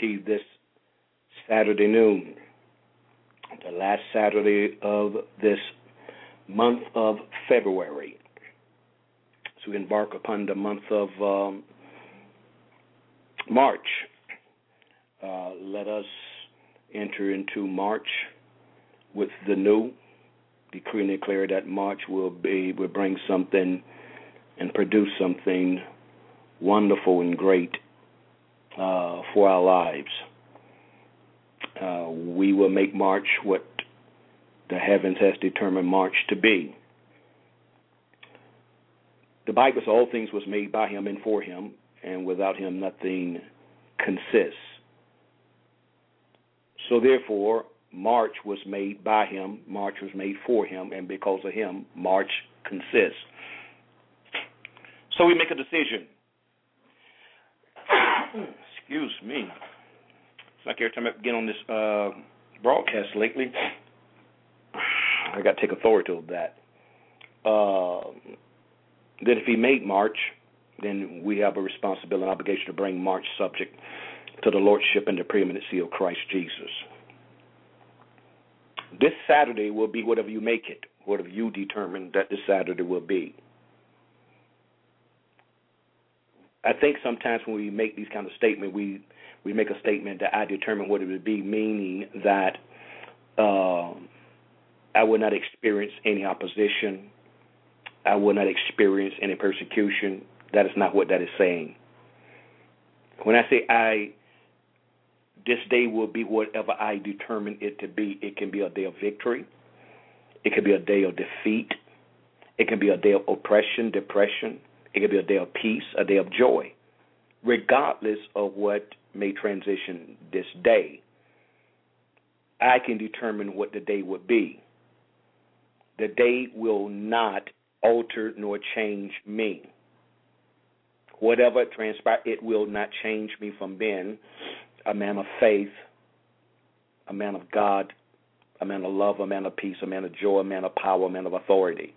This Saturday noon, the last Saturday of this month of February. So we embark upon the month of um, March. Uh, let us enter into March with the new. Decree and declare that March will be will bring something and produce something wonderful and great uh, for our lives. Uh, we will make March what the heavens has determined March to be. The Bible says all things was made by him and for him, and without him nothing consists. So therefore, March was made by him, March was made for him, and because of him, March consists. So we make a decision. Excuse me. It's like every time I get on this uh, broadcast lately, I got to take authority of that. Uh, that if he made March, then we have a responsibility and obligation to bring March subject to the lordship and the preeminency of Christ Jesus. This Saturday will be whatever you make it, whatever you determine that this Saturday will be. I think sometimes when we make these kind of statements, we we make a statement that I determine what it would be, meaning that uh, I will not experience any opposition. I will not experience any persecution. That is not what that is saying. When I say I, this day will be whatever I determine it to be. It can be a day of victory. It can be a day of defeat. It can be a day of oppression, depression. It can be a day of peace, a day of joy, regardless of what may transition this day. I can determine what the day would be. The day will not alter nor change me. Whatever transpires, it will not change me from being a man of faith, a man of God, a man of love, a man of peace, a man of joy, a man of power, a man of authority.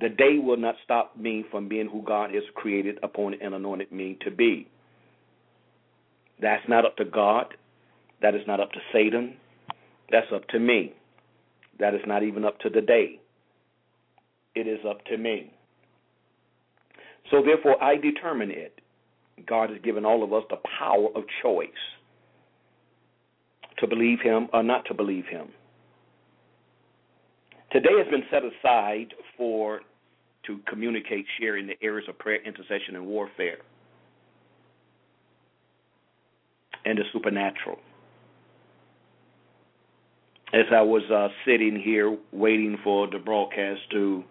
The day will not stop me from being who God has created, appointed, and anointed me to be. That's not up to God. That is not up to Satan. That's up to me. That is not even up to the day. It is up to me. So therefore, I determine it. God has given all of us the power of choice to believe Him or not to believe Him. Today has been set aside for to communicate, share in the areas of prayer, intercession, and warfare, and the supernatural. As I was uh, sitting here waiting for the broadcast to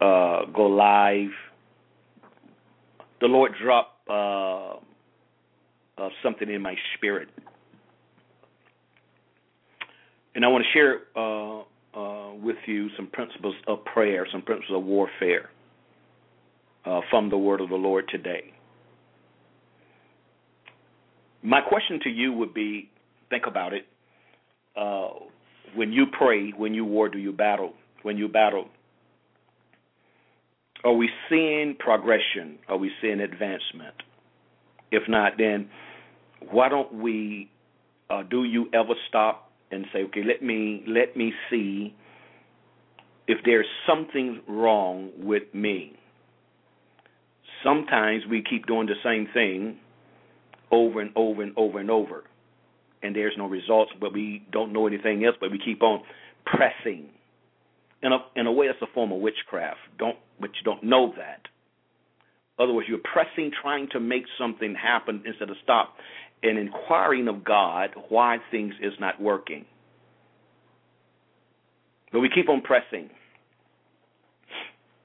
uh, go live, the Lord dropped uh, uh something in my spirit. And I want to share uh, uh, with you some principles of prayer, some principles of warfare uh, from the word of the Lord today. My question to you would be think about it. Uh, when you pray, when you war, do you battle? When you battle, are we seeing progression? Are we seeing advancement? If not, then why don't we? Uh, do you ever stop and say, okay, let me let me see if there's something wrong with me. Sometimes we keep doing the same thing over and over and over and over, and there's no results, but we don't know anything else, but we keep on pressing. In a in a way, that's a form of witchcraft. Don't but you don't know that. Otherwise, you're pressing, trying to make something happen instead of stop and inquiring of God why things is not working. But we keep on pressing.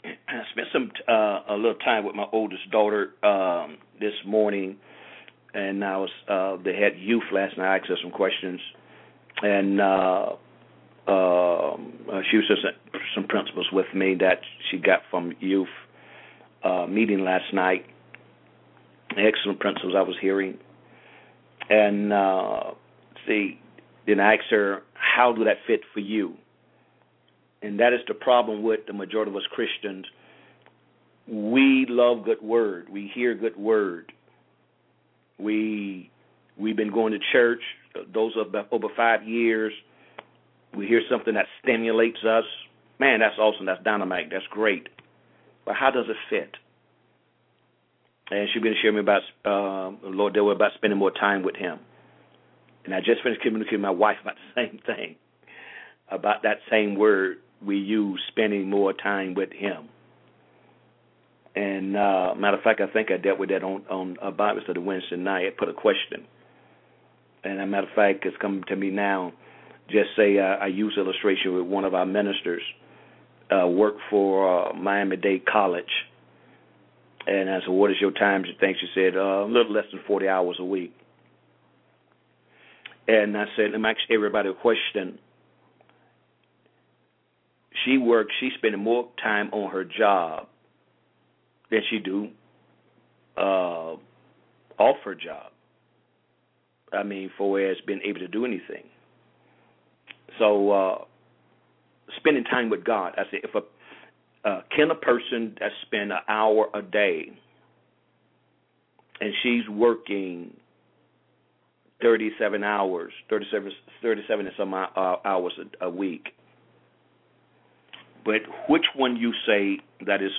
I spent some uh, a little time with my oldest daughter um, this morning, and I was uh, they had youth last night. I asked her some questions, and uh, um, uh, she was just some principles with me that she got from youth uh, meeting last night. Excellent principles I was hearing, and uh, see, then I asked her, "How do that fit for you?" And that is the problem with the majority of us Christians. We love good word. We hear good word. We we've been going to church those are over five years we hear something that stimulates us. Man, that's awesome. That's dynamite. That's great. But how does it fit? And she's going to share me about uh, Lord Delaware about spending more time with Him. And I just finished communicating with my wife about the same thing, about that same word we use, spending more time with Him. And uh, matter of fact, I think I dealt with that on on a Bible study Wednesday night. I put a question, and a matter of fact, it's coming to me now just say uh, I use illustration with one of our ministers, uh, worked for uh, Miami Dade College. And I said, What is your time? She thinks she said, uh, a little less than 40 hours a week. And I said, Let me ask everybody a question. She works, she's spending more time on her job than she do uh, off her job. I mean, for as being able to do anything. So uh, spending time with God. I say, if a uh, can a person that spend an hour a day and she's working 37 hours, 37, 37 and some uh, hours a, a week. But which one you say that is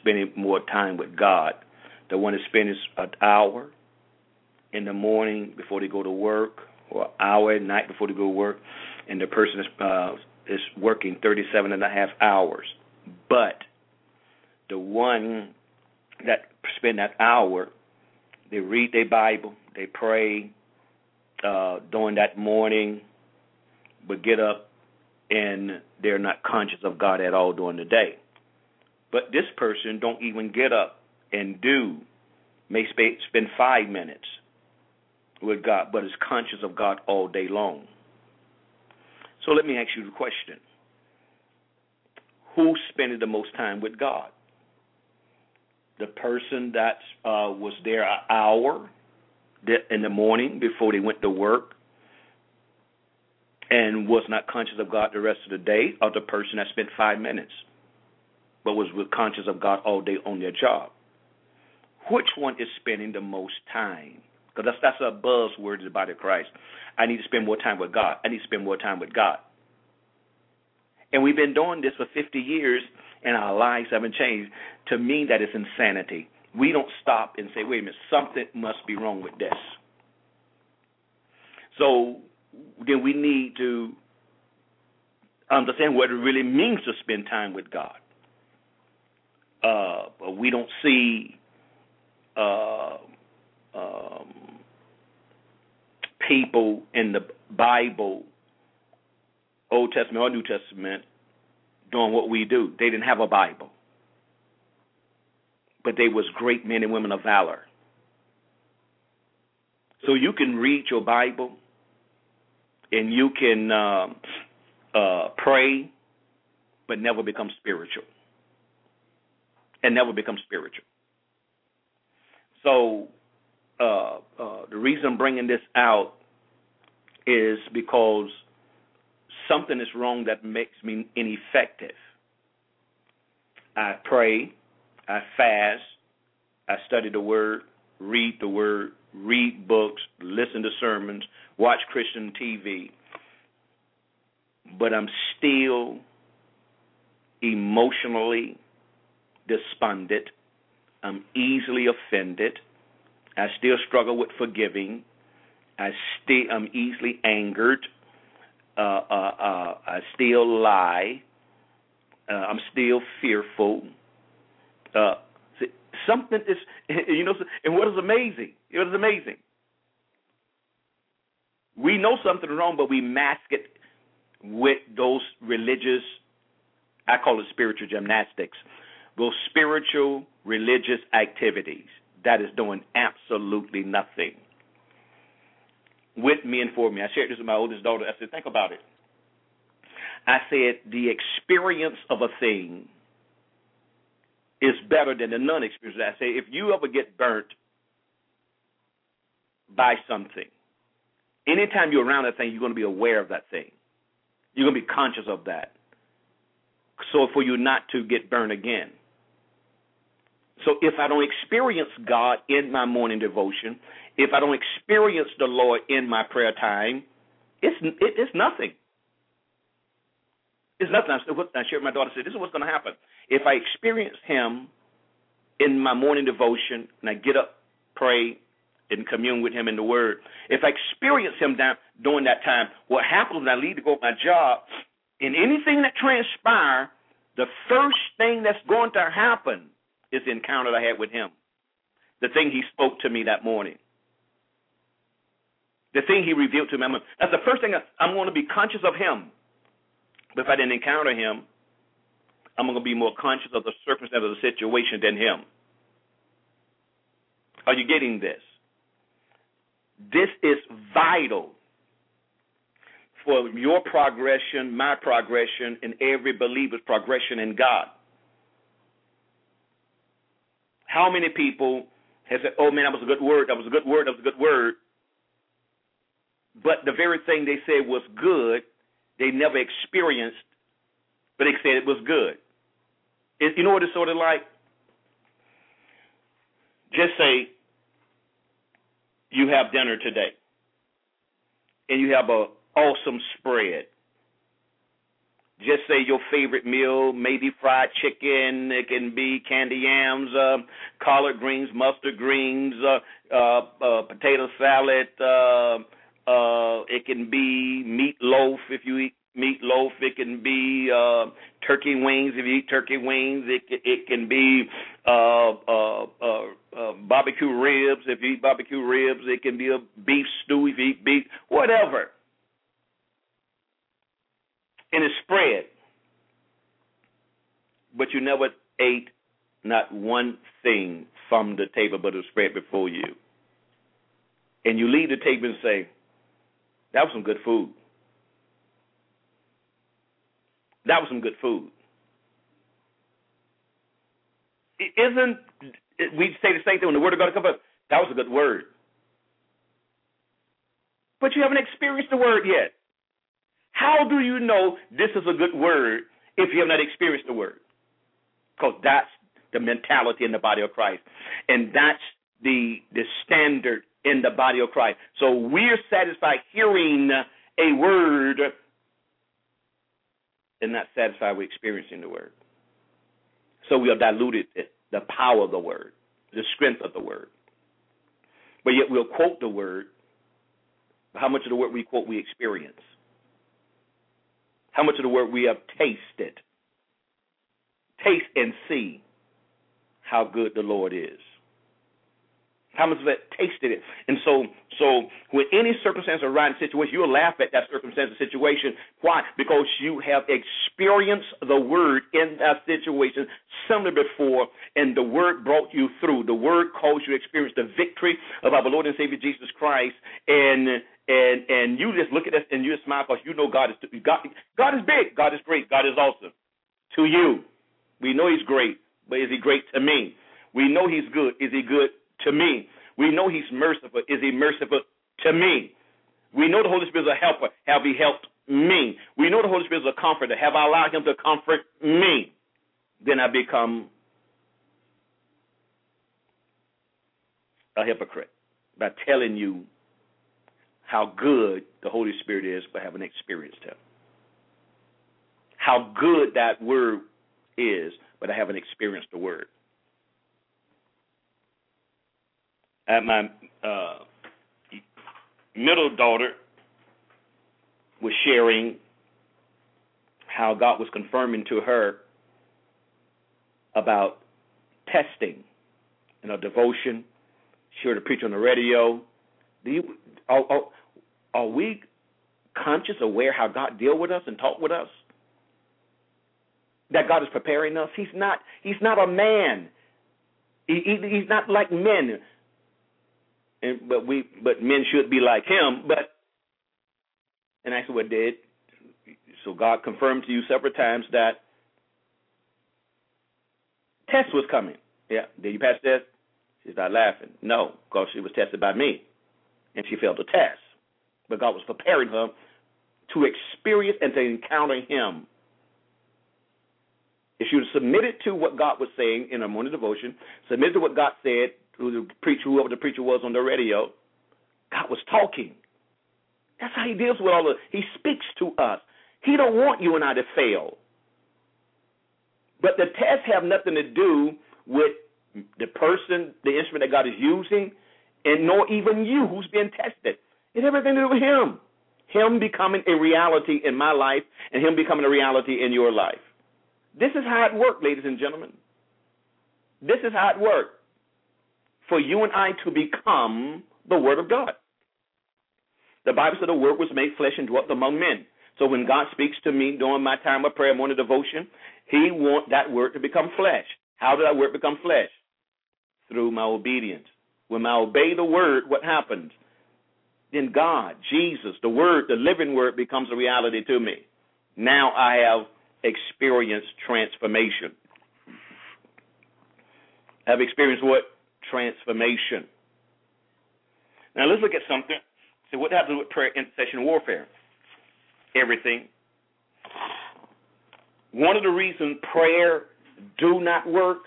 spending more time with God? The one that spends an hour in the morning before they go to work, or an hour at night before they go to work, and the person is uh, is working 37 and a half hours. But the one that spend that hour, they read their Bible, they pray uh, during that morning, but get up and they're not conscious of God at all during the day. But this person don't even get up and do may spend five minutes with God, but is conscious of God all day long. So let me ask you the question Who's spending the most time with God? The person that uh, was there an hour in the morning before they went to work and was not conscious of God the rest of the day, or the person that spent five minutes but was conscious of God all day on their job? Which one is spending the most time? Because that's that's a buzzword in the body of Christ. I need to spend more time with God. I need to spend more time with God. And we've been doing this for 50 years, and our lives haven't changed. To me, that is insanity. We don't stop and say, wait a minute, something must be wrong with this. So then we need to understand what it really means to spend time with God. Uh, we don't see uh, um, people in the Bible, Old Testament or New Testament, doing what we do. They didn't have a Bible, but they was great men and women of valor. So you can read your Bible, and you can uh, uh, pray, but never become spiritual, and never become spiritual. So uh, uh, the reason I'm bringing this out is because something is wrong that makes me ineffective. I pray, I fast, I study the Word, read the Word, read books, listen to sermons, watch Christian TV, but I'm still emotionally despondent. I'm easily offended. I still struggle with forgiving. I still I'm easily angered. Uh, uh, I still lie. Uh, I'm still fearful. Uh, see, something is, you know, and what is amazing? What is amazing? We know something wrong, but we mask it with those religious, I call it spiritual gymnastics. those spiritual religious activities that is doing absolutely nothing with me and for me. I shared this with my oldest daughter. I said, think about it. I said, the experience of a thing is better than the non experience. I say, if you ever get burnt by something, anytime you're around that thing, you're going to be aware of that thing. You're going to be conscious of that. So for you not to get burned again. So if I don't experience God in my morning devotion, if I don't experience the Lord in my prayer time, it's it, it's nothing. It's nothing. I shared with my daughter. I said, "This is what's going to happen if I experience Him in my morning devotion, and I get up, pray, and commune with Him in the Word. If I experience Him down during that time, what happens when I leave to go to my job, in anything that transpires, the first thing that's going to happen is the encounter I had with him. The thing he spoke to me that morning. The thing he revealed to me. That's the first thing I, I'm going to be conscious of him. But if I didn't encounter him, I'm going to be more conscious of the circumstance of the situation than him. Are you getting this? This is vital for your progression, my progression, and every believer's progression in God. How many people have said, "Oh man, that was a good word. That was a good word. That was a good word," but the very thing they said was good, they never experienced, but they said it was good. It, you know what it's sort of like? Just say you have dinner today, and you have a awesome spread just say your favorite meal, maybe fried chicken. It can be candy yams, uh, collard greens, mustard greens, uh, uh, uh, potato salad. Uh, uh, it can be meatloaf if you eat meatloaf. It can be uh, turkey wings if you eat turkey wings. It it can be uh, uh, uh, uh, barbecue ribs if you eat barbecue ribs. It can be a beef stew if you eat beef. Whatever and it spread. But you never ate not one thing from the table, but it spread before you. And you leave the table and say, That was some good food. That was some good food. It isn't we say the same thing when the word of God comes up? That was a good word. But you haven't experienced the word yet. How do you know this is a good word if you have not experienced the word? Because that's the mentality in the body of Christ. And that's the the standard in the body of Christ. So we're satisfied hearing a word and not satisfied with experiencing the word. So we have diluted it, the power of the word, the strength of the word. But yet we'll quote the word. How much of the word we quote we experience? How much of the word we have tasted? Taste and see how good the Lord is. How much of it tasted it? And so, so when any circumstance or right situation, you'll laugh at that circumstance or situation. Why? Because you have experienced the word in that situation similar before, and the word brought you through. The word caused you to experience the victory of our Lord and Savior Jesus Christ, and and and you just look at us and you just smile because you know God is God. God is big. God is great. God is awesome. To you, we know He's great, but is He great to me? We know He's good. Is He good to me. We know He's merciful. Is He merciful to me? We know the Holy Spirit is a helper. Have He helped me? We know the Holy Spirit is a comforter. Have I allowed Him to comfort me? Then I become a hypocrite by telling you how good the Holy Spirit is but haven't experienced Him. How good that word is, but I haven't experienced the word. at my uh, middle daughter was sharing how God was confirming to her about testing in a devotion. She heard a preacher on the radio. Do you are, are, are we conscious, aware how God deal with us and talk with us? that God is preparing us. He's not. He's not a man. He, he, he's not like men. And, but we, but men should be like him. But and actually, what did so God confirmed to you several times that test was coming. Yeah, did you pass the test? She started laughing. No, because she was tested by me, and she failed the test. But God was preparing her to experience and to encounter Him. If she would submitted to what God was saying in her morning devotion, submitted to what God said, who the preacher, whoever the preacher was on the radio, God was talking. That's how He deals with all the. He speaks to us. He don't want you and I to fail. But the tests have nothing to do with the person, the instrument that God is using, and nor even you who's being tested. It has everything to do with Him. Him becoming a reality in my life and Him becoming a reality in your life. This is how it worked, ladies and gentlemen. This is how it worked. For you and I to become the Word of God. The Bible said the Word was made flesh and dwelt among men. So when God speaks to me during my time of prayer, morning devotion, He wants that Word to become flesh. How did that Word become flesh? Through my obedience. When I obey the Word, what happens? Then God, Jesus, the Word, the living Word becomes a reality to me. Now I have experienced transformation. I've experienced what? Transformation. Now let's look at something. See what happens with prayer, intercession, warfare. Everything. One of the reasons prayer do not work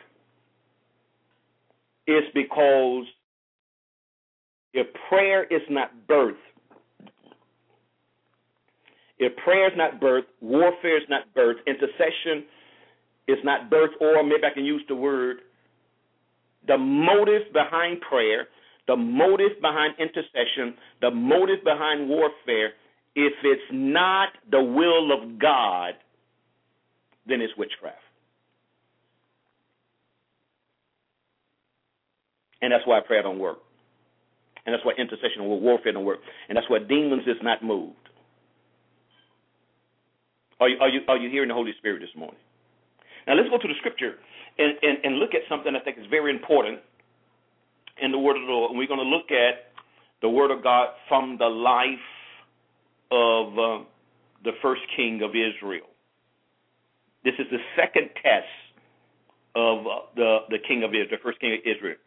is because if prayer is not birth, if prayer is not birth, warfare is not birth, intercession is not birth, or maybe I can use the word, the motive behind prayer, the motive behind intercession, the motive behind warfare, if it's not the will of God, then it's witchcraft. And that's why prayer don't work. And that's why intercession or warfare don't work. And that's why demons is not moved. Are you, are you, are you hearing the Holy Spirit this morning? Now let's go to the scripture and, and, and look at something I think is very important in the Word of the Lord. And we're going to look at the Word of God from the life of uh, the first king of Israel. This is the second test of uh, the, the king of Israel, the first king of Israel.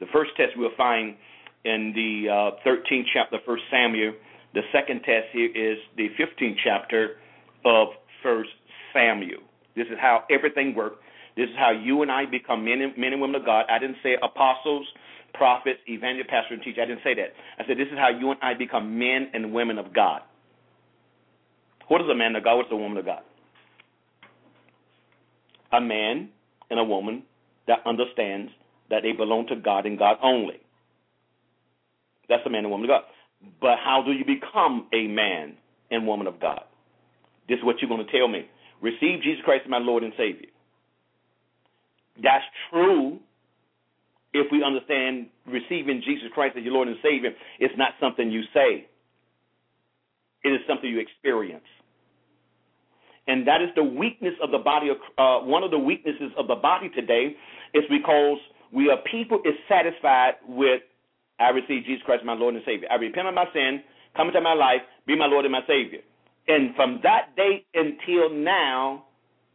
The first test we'll find in the uh, 13th chapter, First Samuel. The second test here is the 15th chapter of First Samuel. This is how everything works. This is how you and I become men and, men and women of God. I didn't say apostles, prophets, evangelist, pastor, and teacher. I didn't say that. I said this is how you and I become men and women of God. What is a man of God? What's a woman of God? A man and a woman that understands that they belong to God and God only. That's a man and woman of God. But how do you become a man and woman of God? This is what you're going to tell me. Receive Jesus Christ as my Lord and Savior. That's true if we understand receiving Jesus Christ as your Lord and Savior is not something you say, it is something you experience. And that is the weakness of the body of uh, one of the weaknesses of the body today is because we are people is satisfied with I receive Jesus Christ my Lord and Savior. I repent of my sin, come into my life, be my Lord and my Savior. And from that day until now,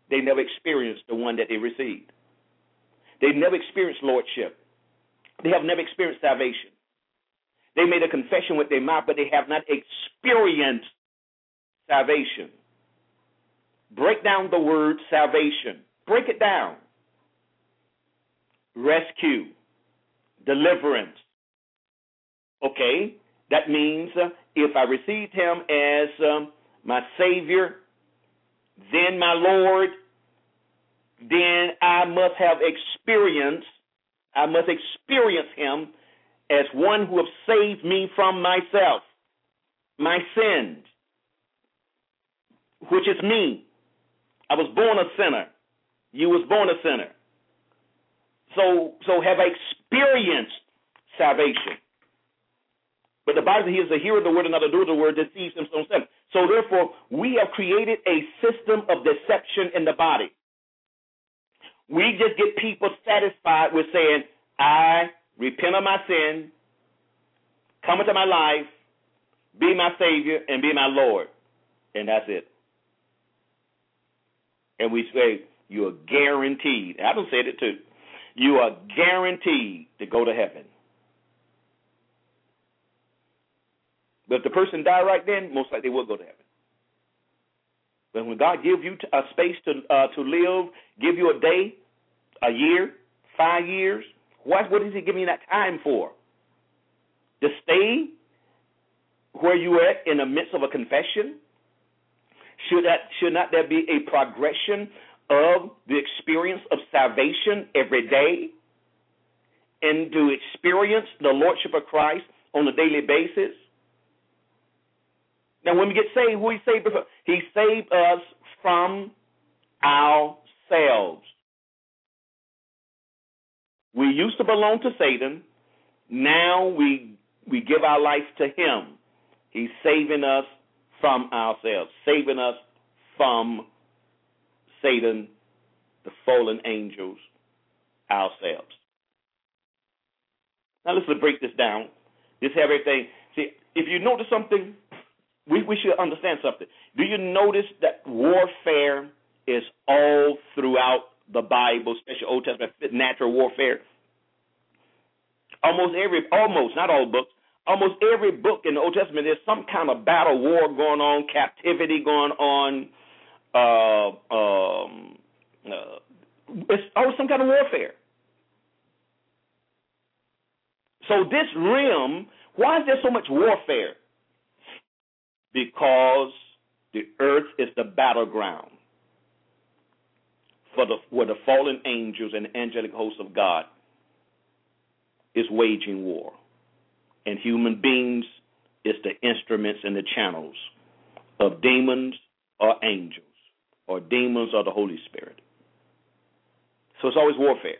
they never experienced the one that they received. They never experienced lordship. They have never experienced salvation. They made a confession with their mouth, but they have not experienced salvation. Break down the word salvation. Break it down. Rescue, deliverance. Okay, that means uh, if I received him as um, my Savior, then my Lord, then I must have experienced, I must experience him as one who has saved me from myself, my sins, which is me. I was born a sinner. You was born a sinner. So so have I experienced salvation. But the Bible says he is a hearer of the word and not a doer of the word, deceives himself. So therefore, we have created a system of deception in the body. We just get people satisfied with saying, I repent of my sin, come into my life, be my Savior, and be my Lord. And that's it. And we say, you are guaranteed. Adam said it too. You are guaranteed to go to heaven. If the person die right then, most likely they will go to heaven. But when God gives you a space to uh, to live, give you a day, a year, five years, what what is He giving you that time for? To stay where you at in the midst of a confession? Should that should not there be a progression of the experience of salvation every day? And to experience the Lordship of Christ on a daily basis? Now, when we get saved, who He saved us? He saved us from ourselves. We used to belong to Satan. Now we we give our life to Him. He's saving us from ourselves, saving us from Satan, the fallen angels, ourselves. Now let's break this down. Have everything. See, if you notice something, we, we should understand something. Do you notice that warfare is all throughout the Bible, especially Old Testament, natural warfare? Almost every, almost, not all books, almost every book in the Old Testament, there's some kind of battle, war going on, captivity going on. Uh, um, uh, it's always some kind of warfare. So this realm, why is there so much warfare? Because the earth is the battleground for the where the fallen angels and angelic hosts of God is waging war. And human beings is the instruments and the channels of demons or angels, or demons or the Holy Spirit. So it's always warfare.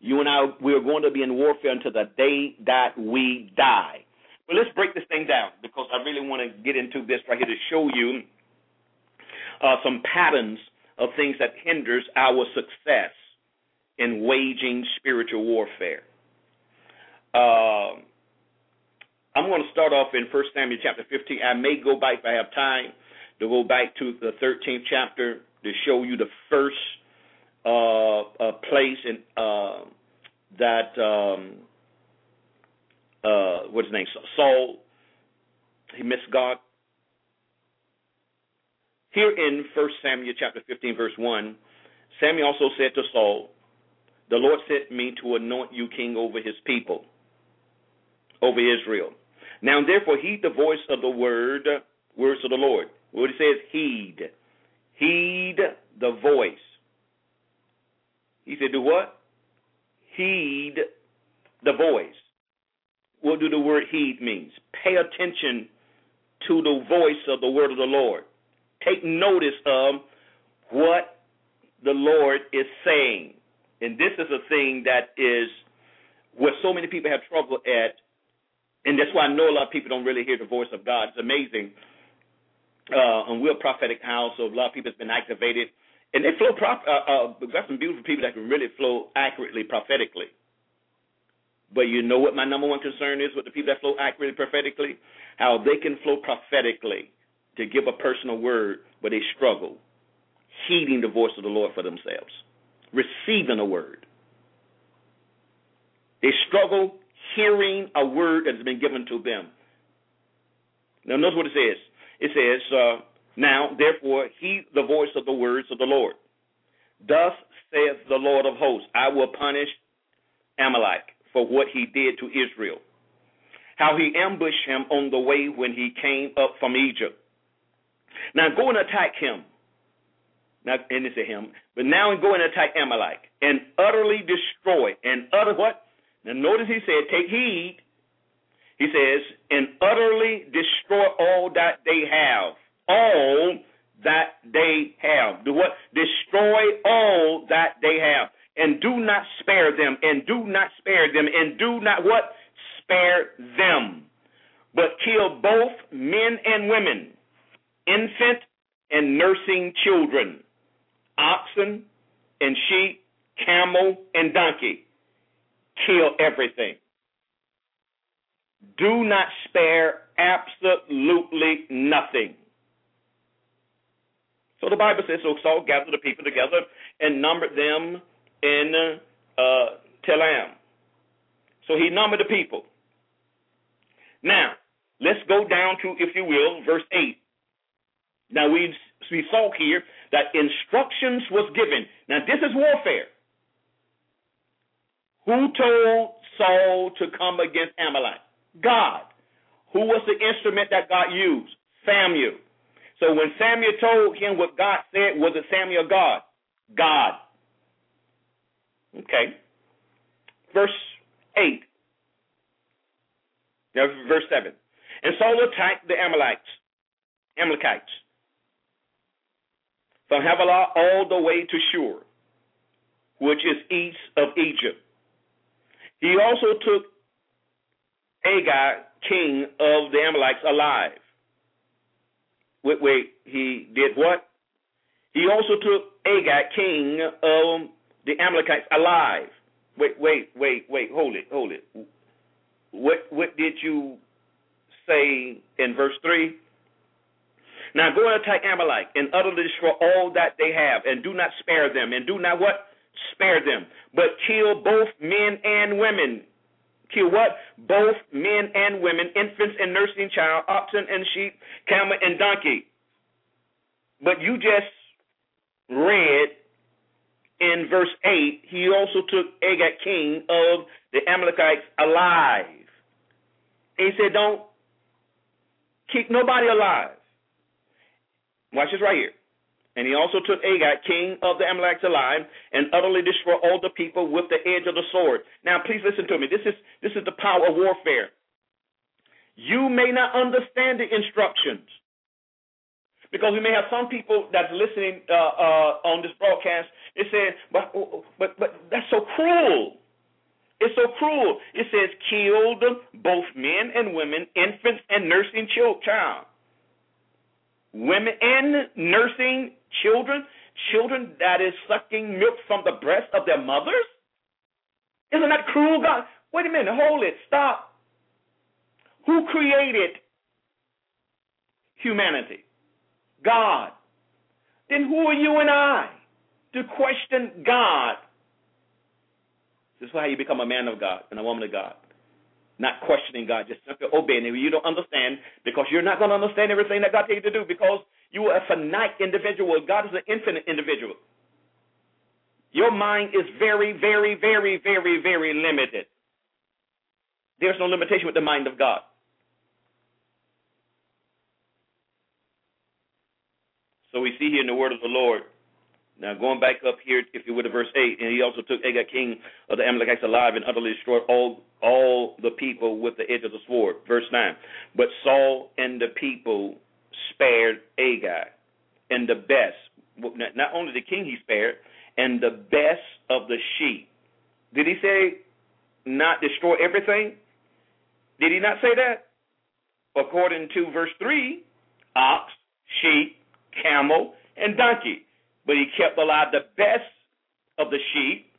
You and I, we are going to be in warfare until the day that we die. But let's break this thing down because I really want to get into this right here to show you uh, some patterns of things that hinders our success in waging spiritual warfare. Uh, I'm going to start off in 1 Samuel chapter 15. I may go back if I have time to go back to the 13th chapter to show you the first uh, uh, place in uh, that um, uh, what's his name? Saul. He missed God. Here in 1 Samuel chapter 15, verse 1, Samuel also said to Saul, The Lord sent me to anoint you king over his people, over Israel. Now therefore heed the voice of the word, words of the Lord. What it says, heed. Heed the voice. He said, do what? Heed the voice what do the word heed means? Pay attention to the voice of the word of the Lord. Take notice of what the Lord is saying. And this is a thing that is where so many people have trouble at. And that's why I know a lot of people don't really hear the voice of God. It's amazing. Uh, and we're a prophetic house, so a lot of people have been activated. And they flow, prop- uh, uh, we've got some beautiful people that can really flow accurately prophetically. But you know what my number one concern is with the people that flow accurately prophetically? How they can flow prophetically to give a personal word, but they struggle heeding the voice of the Lord for themselves, receiving a word. They struggle hearing a word that has been given to them. Now, notice what it says. It says, uh, Now, therefore, heed the voice of the words of the Lord. Thus saith the Lord of hosts, I will punish Amalek for what he did to Israel. How he ambushed him on the way when he came up from Egypt. Now go and attack him. Now, and it's a him, but now go and attack Amalek and utterly destroy and utter what? Now notice he said, take heed. He says, and utterly destroy all that they have. All that they have. Do what? Destroy all that they have and do not spare them, and do not spare them, and do not what? Spare them, but kill both men and women, infant and nursing children, oxen and sheep, camel, and donkey. Kill everything. Do not spare absolutely nothing. So the Bible says, so Saul gathered the people together and numbered them in uh, Telaim. So he numbered the people. Now, let's go down to, if you will, verse 8. Now we, we saw here that instructions was given. Now this is warfare. Who told Saul to come against Amalek? God. Who was the instrument that God used? Samuel. So when Samuel told him what God said, was it Samuel God? God. Okay. Verse 8. Now, verse 7. And Saul attacked the Amalekites, Amalekites from Havilah all the way to Shur, which is east of Egypt. He also took Agag, king of the Amalekites, alive. Wait, wait, he did what? He also took Agag, king of the Amalekites, alive. Wait, wait, wait, wait, hold it, hold it. What what did you say in verse three? Now go and attack Amalek and utterly destroy all that they have, and do not spare them, and do not what? Spare them, but kill both men and women. Kill what? Both men and women, infants and nursing child, oxen and sheep, camel and donkey. But you just read in verse 8, he also took Agag, king of the Amalekites, alive. And he said, Don't keep nobody alive. Watch this right here. And he also took Agag, king of the Amalekites, alive, and utterly destroyed all the people with the edge of the sword. Now, please listen to me. This is this is the power of warfare. You may not understand the instructions because we may have some people that's listening uh, uh, on this broadcast. It says, "But but but that's so cruel." It's so cruel. It says, "Killed both men and women, infants and nursing child." women and nursing children, children that is sucking milk from the breast of their mothers? Isn't that cruel, God? Wait a minute, hold it, stop. Who created humanity? God. Then who are you and I to question God? This is how you become a man of God and a woman of God not questioning God, just simply obeying Him. You don't understand because you're not going to understand everything that God tells you to do because you are a finite individual. God is an infinite individual. Your mind is very, very, very, very, very limited. There's no limitation with the mind of God. So we see here in the word of the Lord now, going back up here, if you would, to verse 8, and he also took Agag, king of the Amalekites, alive and utterly destroyed all, all the people with the edge of the sword. Verse 9. But Saul and the people spared Agag, and the best, not only the king he spared, and the best of the sheep. Did he say not destroy everything? Did he not say that? According to verse 3, ox, sheep, camel, and donkey but he kept alive the best of the sheep,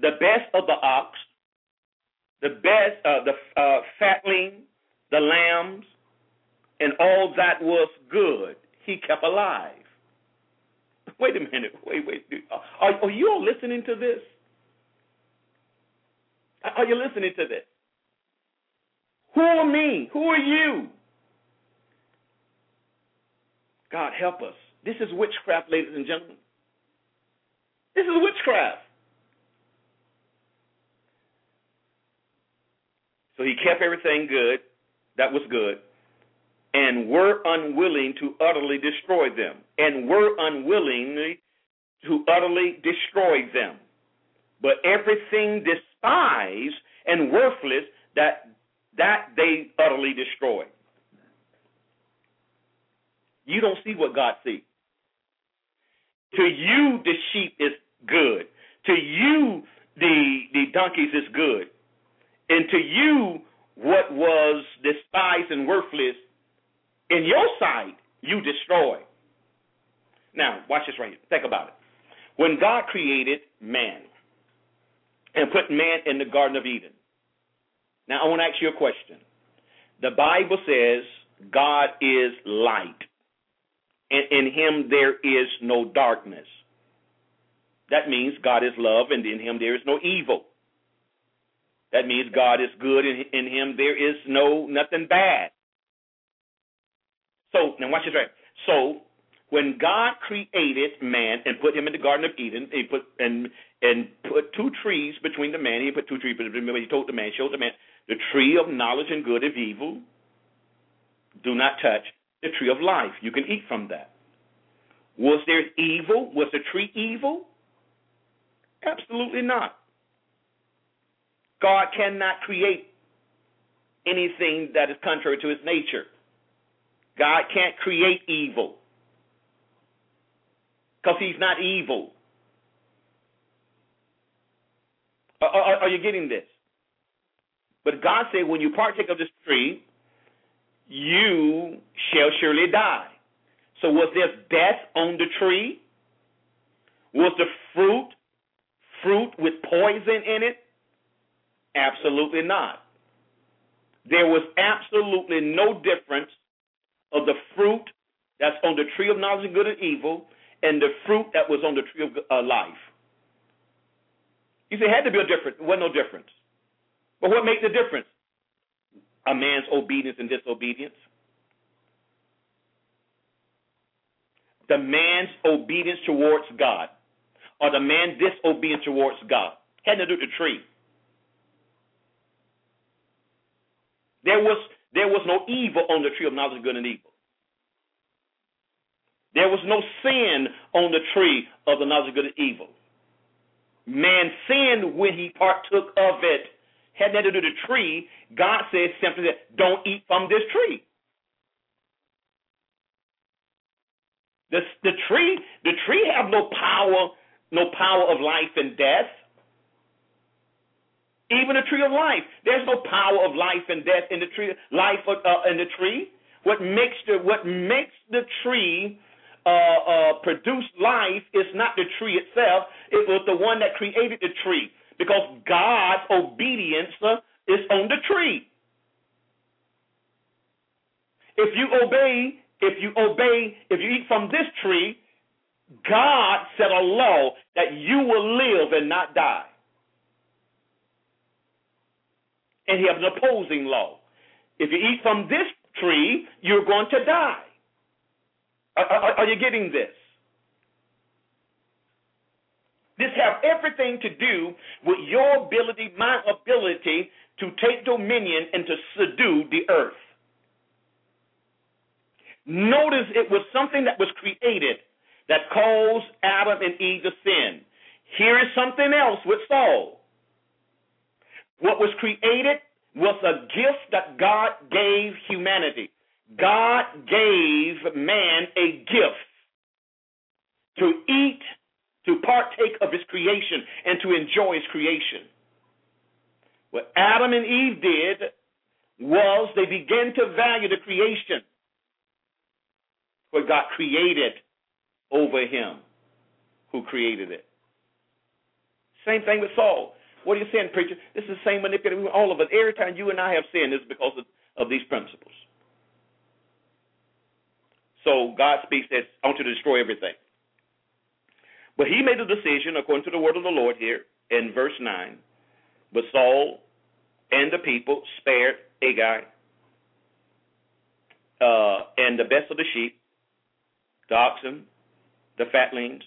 the best of the ox, the best, uh, the uh, fatling, the lambs, and all that was good. He kept alive. Wait a minute. Wait, wait. Are, are you all listening to this? Are you listening to this? Who are me? Who are you? God help us. This is witchcraft, ladies and gentlemen. This is witchcraft. So he kept everything good. That was good. And were unwilling to utterly destroy them. And were unwilling to utterly destroy them. But everything despised and worthless that that they utterly destroyed. You don't see what God sees. To you, the sheep is good. To you, the the donkeys is good. And to you, what was despised and worthless, in your sight, you destroy. Now, watch this right here. Think about it. When God created man and put man in the Garden of Eden, now I want to ask you a question. The Bible says God is light, and in him there is no darkness. That means God is love, and in him there is no evil. That means God is good, and in him there is no nothing bad. So now watch this right. So when God created man and put him in the Garden of Eden, he put and and put two trees between the man. He put two trees between. He told the man, showed the man the tree of knowledge and good of evil. Do not touch the tree of life. You can eat from that. Was there evil? Was the tree evil? Absolutely not. God cannot create anything that is contrary to his nature. God can't create evil because he's not evil. Are, are, are, you getting this? But God said, when you partake of this tree, you shall surely die. So was there death on the tree? Was the fruit fruit with poison in it? Absolutely not. There was absolutely no difference of the fruit that's on the tree of knowledge of good and evil and the fruit that was on the tree of uh, life. You say it had to be a difference. There was no difference. But what made the difference? A man's obedience and disobedience. The man's obedience towards God, or the man disobedience towards God, had to do with the tree. There was there was no evil on the tree of knowledge of good and evil. There was no sin on the tree of the knowledge of good and evil. Man sinned when he partook of it. Had nothing to do with the tree. God says simply that don't eat from this tree. The, the tree, the tree have no power, no power of life and death. Even the tree of life, there's no power of life and death in the tree. Life uh, in the tree. What makes the what makes the tree uh, uh, produce life is not the tree itself. It was the one that created the tree because God's obedience uh, is on the tree. If you obey, if you obey, if you eat from this tree, God set a law that you will live and not die. And he has an opposing law. If you eat from this tree, you're going to die. Are, are, are you getting this? This have everything to do with your ability, my ability to take dominion and to subdue the earth. Notice it was something that was created that caused Adam and Eve to sin. Here is something else with Saul. What was created was a gift that God gave humanity. God gave man a gift to eat, to partake of his creation, and to enjoy his creation. What Adam and Eve did was they began to value the creation, what God created over him who created it. Same thing with Saul. What are you saying, preacher? This is the same manipulation. All of us. Every time you and I have sinned, it's because of, of these principles. So God speaks that I want you to destroy everything. But he made a decision according to the word of the Lord here in verse 9. But Saul and the people spared Agag uh, and the best of the sheep, the oxen, the fatlings,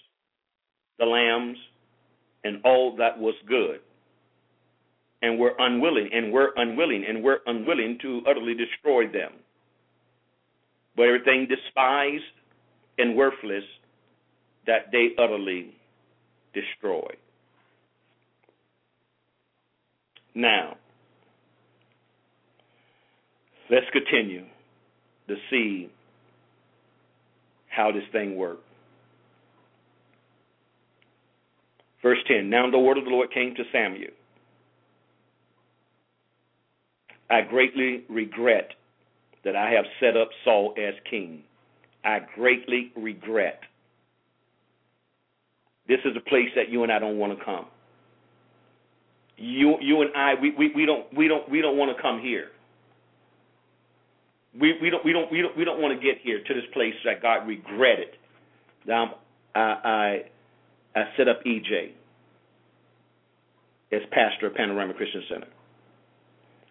the lambs, and all that was good. And were unwilling, and were unwilling, and were unwilling to utterly destroy them but everything despised and worthless that they utterly destroyed. Now, let's continue to see how this thing worked. Verse 10 Now the word of the Lord came to Samuel. I greatly regret that I have set up Saul as king. I greatly regret. This is a place that you and I don't want to come. You you and I we, we, we don't we don't we don't want to come here. We we don't we don't we don't we don't want to get here to this place that God regretted. Now I I I set up EJ as pastor of Panorama Christian Center.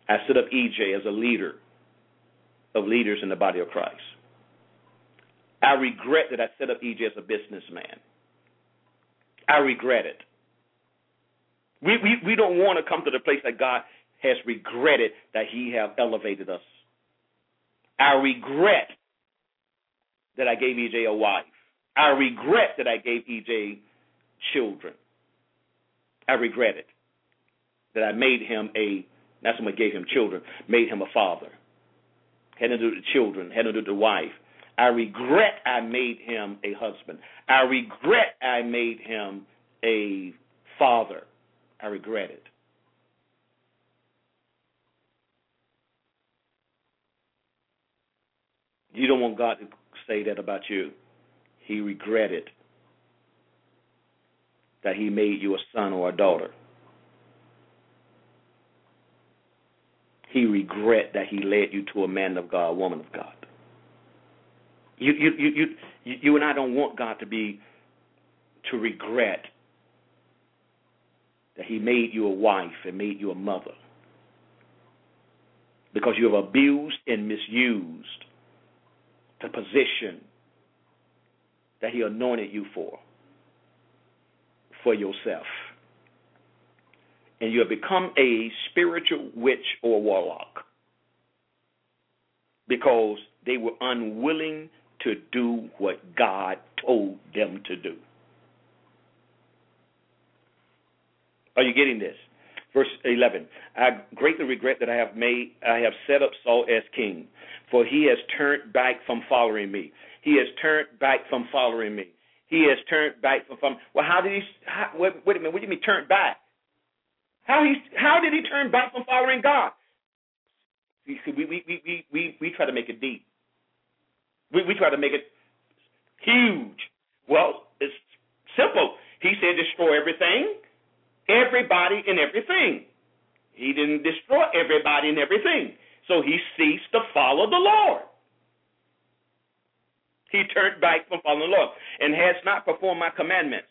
I set up EJ as a leader of leaders in the body of Christ. I regret that I set up EJ as a businessman. I regret it. We, we, we don't want to come to the place that God has regretted that He have elevated us. I regret that I gave EJ a wife. I regret that I gave EJ children. I regret it that I made him a. That's when I gave him children. Made him a father. Had to do the children. Had to do the wife. I regret I made him a husband. I regret I made him a father. I regret it. You don't want God to say that about you. He regretted that he made you a son or a daughter. He regret that he led you to a man of God, a woman of God. You, you, you, you, you and I don't want God to be to regret that He made you a wife and made you a mother because you have abused and misused the position that He anointed you for, for yourself. And you have become a spiritual witch or warlock because they were unwilling to do what God told them to do. Are you getting this? Verse 11. I greatly regret that I have made I have set up Saul as king, for he has turned back from following me. He has turned back from following me. He has turned back from following. Well, how did he? How, wait, wait a minute. What do you mean turn back? How he? How did he turn back from following God? We we we we we, we try to make it deep. We, we try to make it huge. Well, it's simple. He said, destroy everything, everybody, and everything. He didn't destroy everybody and everything. So he ceased to follow the Lord. He turned back from following the Lord and has not performed my commandments.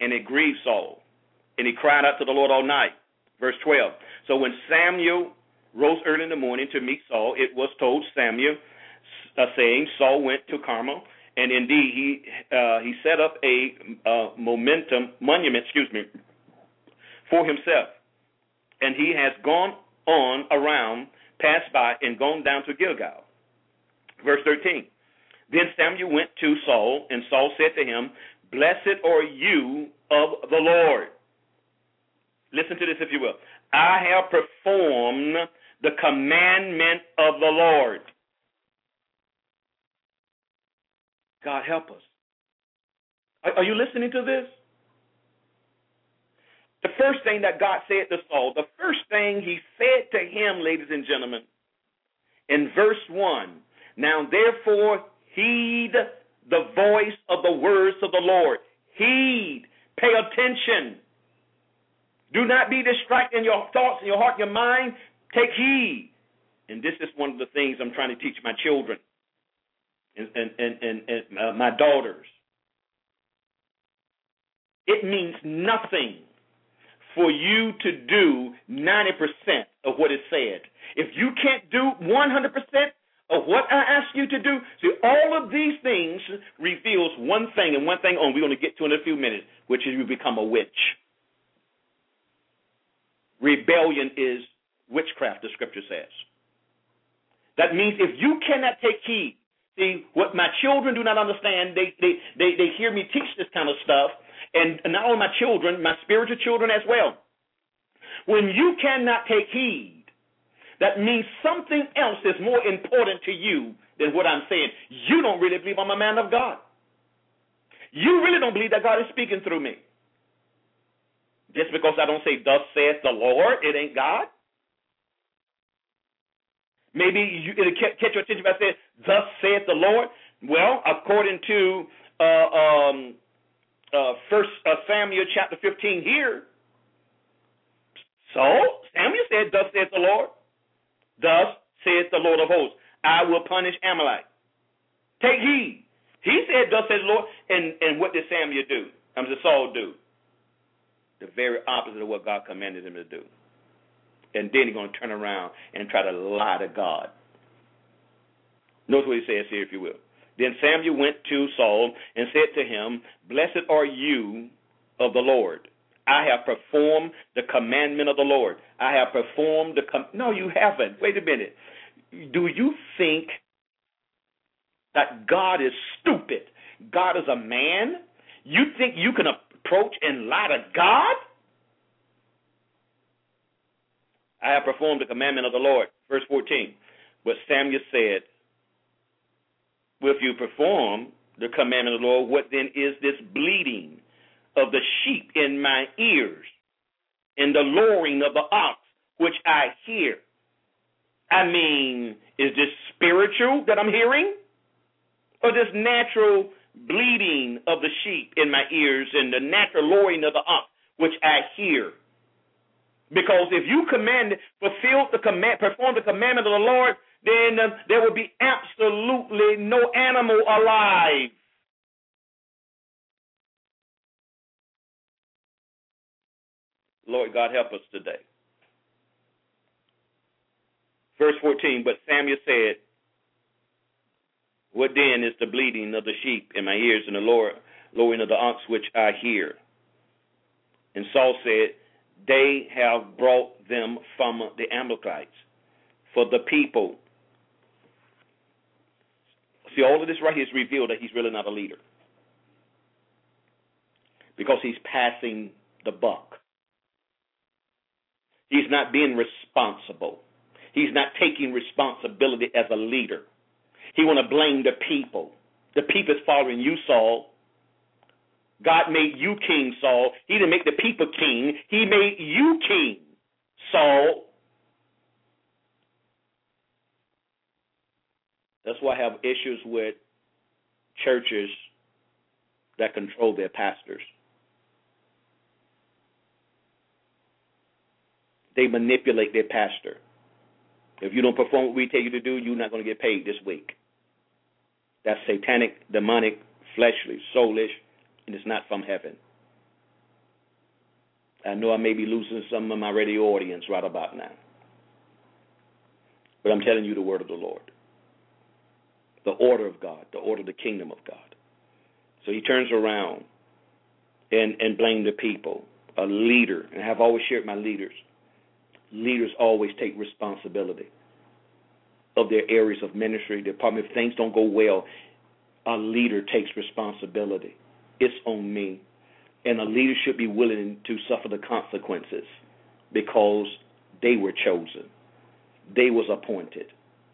And it grieved Saul. And he cried out to the Lord all night. Verse 12. So when Samuel rose early in the morning to meet Saul, it was told Samuel, uh, saying, Saul went to Carmel, and indeed he uh, he set up a uh, momentum monument, excuse me, for himself, and he has gone on around, passed by, and gone down to Gilgal. Verse 13. Then Samuel went to Saul, and Saul said to him, Blessed are you of the Lord. Listen to this, if you will. I have performed the commandment of the Lord. God help us. Are, are you listening to this? The first thing that God said to Saul, the first thing he said to him, ladies and gentlemen, in verse 1 Now therefore heed the voice of the words of the Lord. Heed, pay attention. Do not be distracted in your thoughts, in your heart, your mind. Take heed. And this is one of the things I'm trying to teach my children and, and, and, and, uh, my daughters. It means nothing for you to do 90% of what is said. If you can't do 100% of what I ask you to do, see, all of these things reveals one thing and one thing only we're going to get to in a few minutes, which is you become a witch. Rebellion is witchcraft, the scripture says. That means if you cannot take heed See, what my children do not understand, they, they, they, they hear me teach this kind of stuff, and not only my children, my spiritual children as well. When you cannot take heed, that means something else is more important to you than what I'm saying. You don't really believe I'm a man of God. You really don't believe that God is speaking through me. Just because I don't say, Thus saith the Lord, it ain't God. Maybe you, it'll catch your attention if I say, Thus saith the Lord. Well, according to uh, um, uh, First uh, Samuel chapter 15 here. So Samuel said, "Thus saith the Lord, thus saith the Lord of hosts, I will punish Amalek. Take heed." He said, "Thus saith the Lord," and and what did Samuel do? I mean, Saul do the very opposite of what God commanded him to do. And then he's going to turn around and try to lie to God. Notice what he says here, if you will. Then Samuel went to Saul and said to him, Blessed are you of the Lord. I have performed the commandment of the Lord. I have performed the com- No, you haven't. Wait a minute. Do you think that God is stupid? God is a man? You think you can approach and lie to God? I have performed the commandment of the Lord. Verse 14. But Samuel said, if you perform the commandment of the Lord, what then is this bleating of the sheep in my ears and the lowing of the ox which I hear? I mean, is this spiritual that I'm hearing? Or this natural bleating of the sheep in my ears and the natural lowing of the ox which I hear? Because if you command, fulfill the command, perform the commandment of the Lord, then uh, there will be absolutely no animal alive. Lord God, help us today. Verse 14, but Samuel said, What then is the bleating of the sheep in my ears and the lowing of the ox which I hear? And Saul said, they have brought them from the Amalekites. For the people. See, all of this right here is revealed that he's really not a leader. Because he's passing the buck. He's not being responsible. He's not taking responsibility as a leader. He want to blame the people. The people is following you, Saul. God made you king, Saul. He didn't make the people king. He made you king, Saul. That's why I have issues with churches that control their pastors. They manipulate their pastor. If you don't perform what we tell you to do, you're not going to get paid this week. That's satanic, demonic, fleshly, soulish, and it's not from heaven. I know I may be losing some of my radio audience right about now. But I'm telling you the word of the Lord. The order of God, the order of the kingdom of God. So he turns around and, and blame the people. A leader, and I've always shared my leaders. Leaders always take responsibility of their areas of ministry, department. If things don't go well, a leader takes responsibility it's on me. And a leader should be willing to suffer the consequences because they were chosen. They was appointed.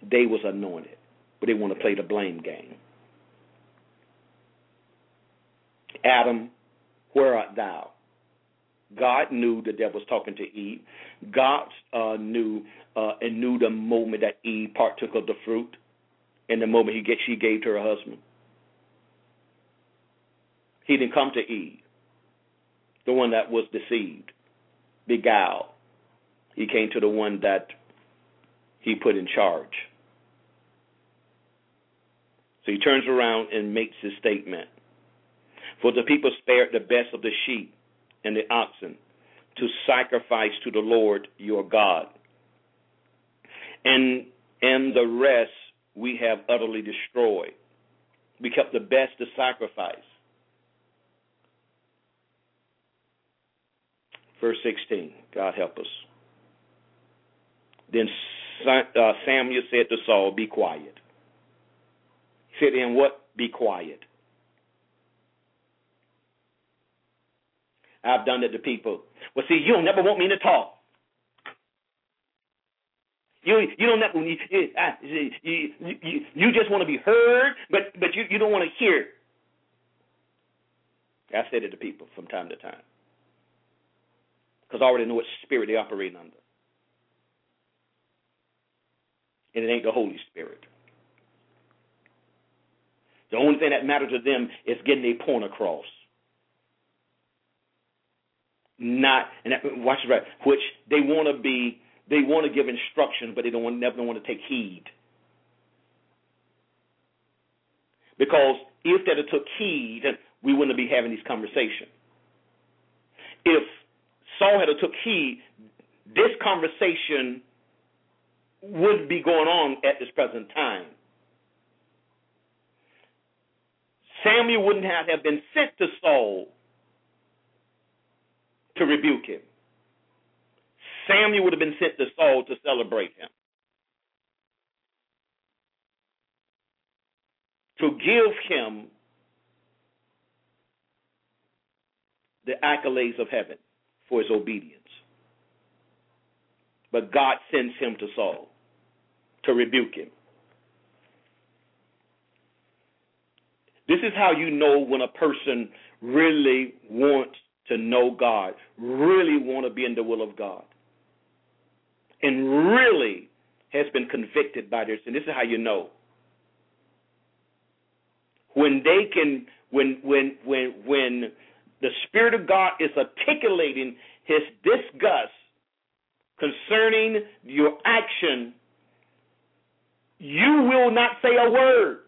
They was anointed. But they want to play the blame game. Adam, where art thou? God knew the devil was talking to Eve. God uh, knew uh, and knew the moment that Eve partook of the fruit, and the moment he get, she gave to her husband. He didn't come to Eve, the one that was deceived, beguiled. He came to the one that he put in charge. So he turns around and makes his statement. For the people spared the best of the sheep and the oxen to sacrifice to the Lord your God. And and the rest we have utterly destroyed. We kept the best to sacrifice. Verse 16. God help us. Then uh, Samuel said to Saul, Be quiet. He said him, What? Be quiet. I've done it to people. Well, see, you don't never want me to talk. You you don't never you you, you, you, you just want to be heard, but but you, you don't want to hear. I've said it to people from time to time because I already know what spirit they're operating under. And it ain't the Holy Spirit. The only thing that matters to them is getting a point across. not and that, watch right, which they want to be, they want to give instruction, but they don't want, never want to take heed. Because if they had took heed, we wouldn't be having these conversations. If Saul had took heed, this conversation wouldn't be going on at this present time. Samuel wouldn't have, have been sent to Saul to rebuke him. Samuel would have been sent to Saul to celebrate him. To give him the accolades of heaven for his obedience. But God sends him to Saul to rebuke him. This is how you know when a person really wants to know God, really want to be in the will of God, and really has been convicted by this. And this is how you know. When they can, when when when when the Spirit of God is articulating His disgust concerning your action, you will not say a word.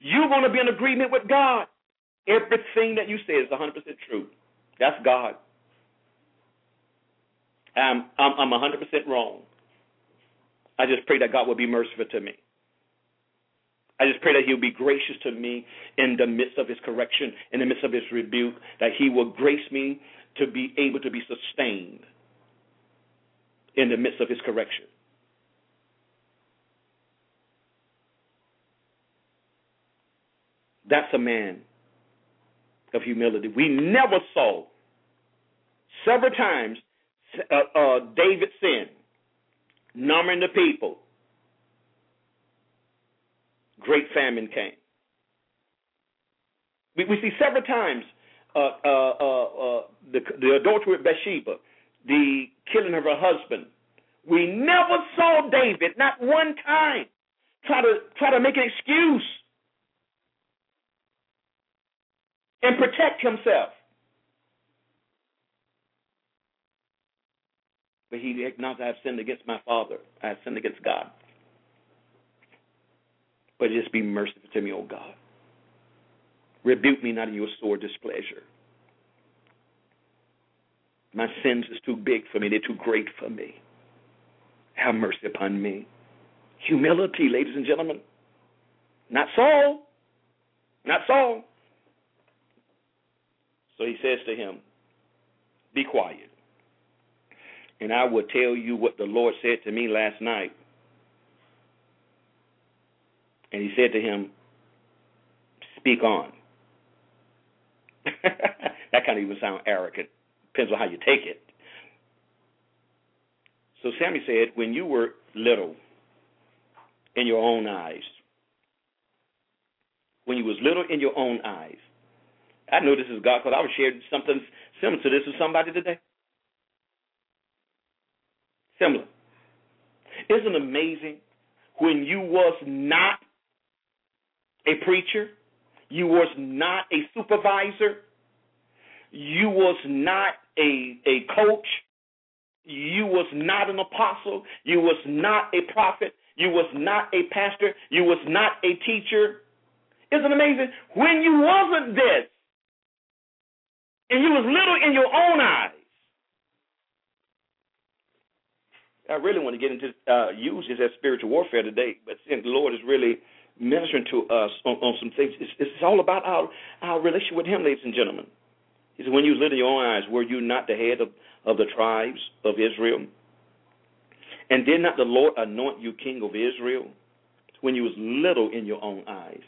You're going to be in agreement with God. Everything that you say is 100% true. That's God. I'm, I'm, I'm 100% wrong. I just pray that God will be merciful to me. I just pray that He'll be gracious to me in the midst of His correction, in the midst of His rebuke, that He will grace me to be able to be sustained in the midst of His correction. That's a man of humility. We never saw several times uh, uh, David sin, numbering the people. Great famine came. We, we see several times uh, uh, uh, uh the, the adultery with Bathsheba, the killing of her husband. We never saw David, not one time, try to try to make an excuse and protect himself. But he acknowledged, I have sinned against my father. I have sinned against God. But just be merciful to me, O God. Rebuke me not in your sore displeasure. My sins is too big for me. They're too great for me. Have mercy upon me. Humility, ladies and gentlemen. Not Saul. Not Saul. So he says to him, Be quiet. And I will tell you what the Lord said to me last night. And he said to him, Speak on. that kind of even sound arrogant. Depends on how you take it. So Sammy said, When you were little in your own eyes, when you was little in your own eyes, I know this is God because I was sharing something similar to this with somebody today. Similar. Isn't amazing when you was not a preacher, you was not a supervisor, you was not a a coach, you was not an apostle, you was not a prophet, you was not a pastor, you was not a teacher. Isn't amazing? When you wasn't this, and you was little in your own eyes. I really want to get into uh, use this as spiritual warfare today, but since the Lord is really ministering to us on, on some things, it's, it's, all about our our relationship with Him, ladies and gentlemen. He said, "When you little in your own eyes, were you not the head of, of the tribes of Israel? And did not the Lord anoint you king of Israel when you was little in your own eyes?"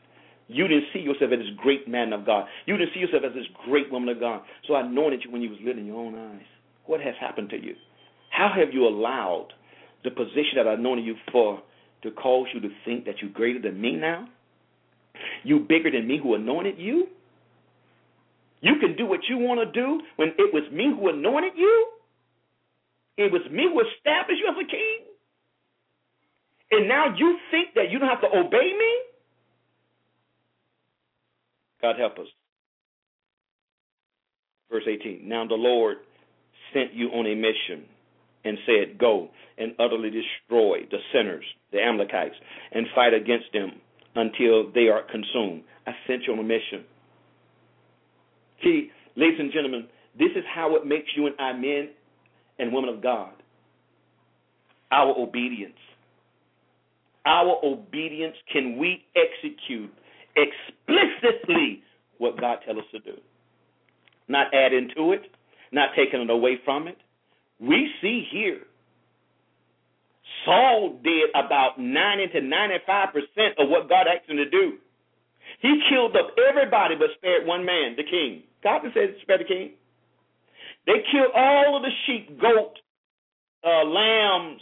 You didn't see yourself as this great man of God. You didn't see yourself as this great woman of God. So I anointed you when you was living in your own eyes. What has happened to you? How have you allowed the position that I anointed you for to cause you to think that you're greater than me now? You bigger than me who anointed you? You can do what you want to do when it was me who anointed you? It was me who established you as a king? And now you think that you don't have to obey me? God help us. Verse 18. Now the Lord sent you on a mission and said, Go and utterly destroy the sinners, the Amalekites, and fight against them until they are consumed. I sent you on a mission. See, ladies and gentlemen, this is how it makes you and I men and women of God. Our obedience. Our obedience, can we execute explicitly what God tells us to do? Not add into it, not taking it away from it. We see here Saul did about 90 to 95% of what God asked him to do. He killed up everybody but spared one man, the king. God said spare the king. They killed all of the sheep, goat, uh, lambs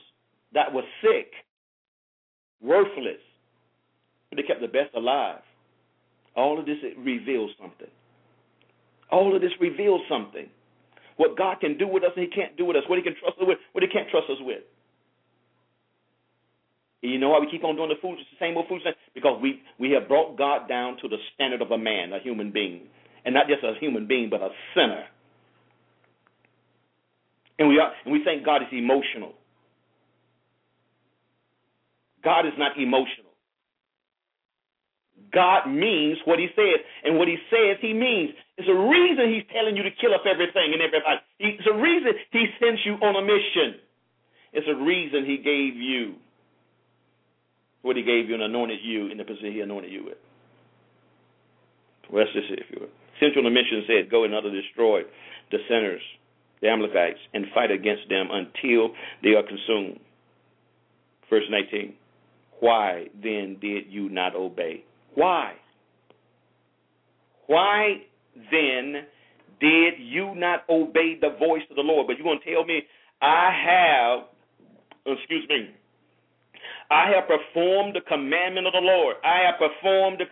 that were sick, worthless. But they kept the best alive. All of this reveals something. All of this reveals something. What God can do with us and He can't do with us. What He can trust us with, what He can't trust us with. And you know why we keep on doing the foolishness, the same old foolishness? Because we, we have brought God down to the standard of a man, a human being. And not just a human being, but a sinner. And we are and we think God is emotional. God is not emotional. God means what he says, and what he says he means. It's a reason he's telling you to kill up everything and everybody. It's a reason he sent you on a mission. It's a reason he gave you what he gave you and anointed you in the position he anointed you with. Well, that's just it, if you will. Central mission said, Go and utter destroy the sinners, the Amalekites, and fight against them until they are consumed. Verse 19. Why then did you not obey? Why? Why then did you not obey the voice of the Lord? But you're going to tell me, I have, excuse me, I have performed the commandment of the Lord. I have performed the.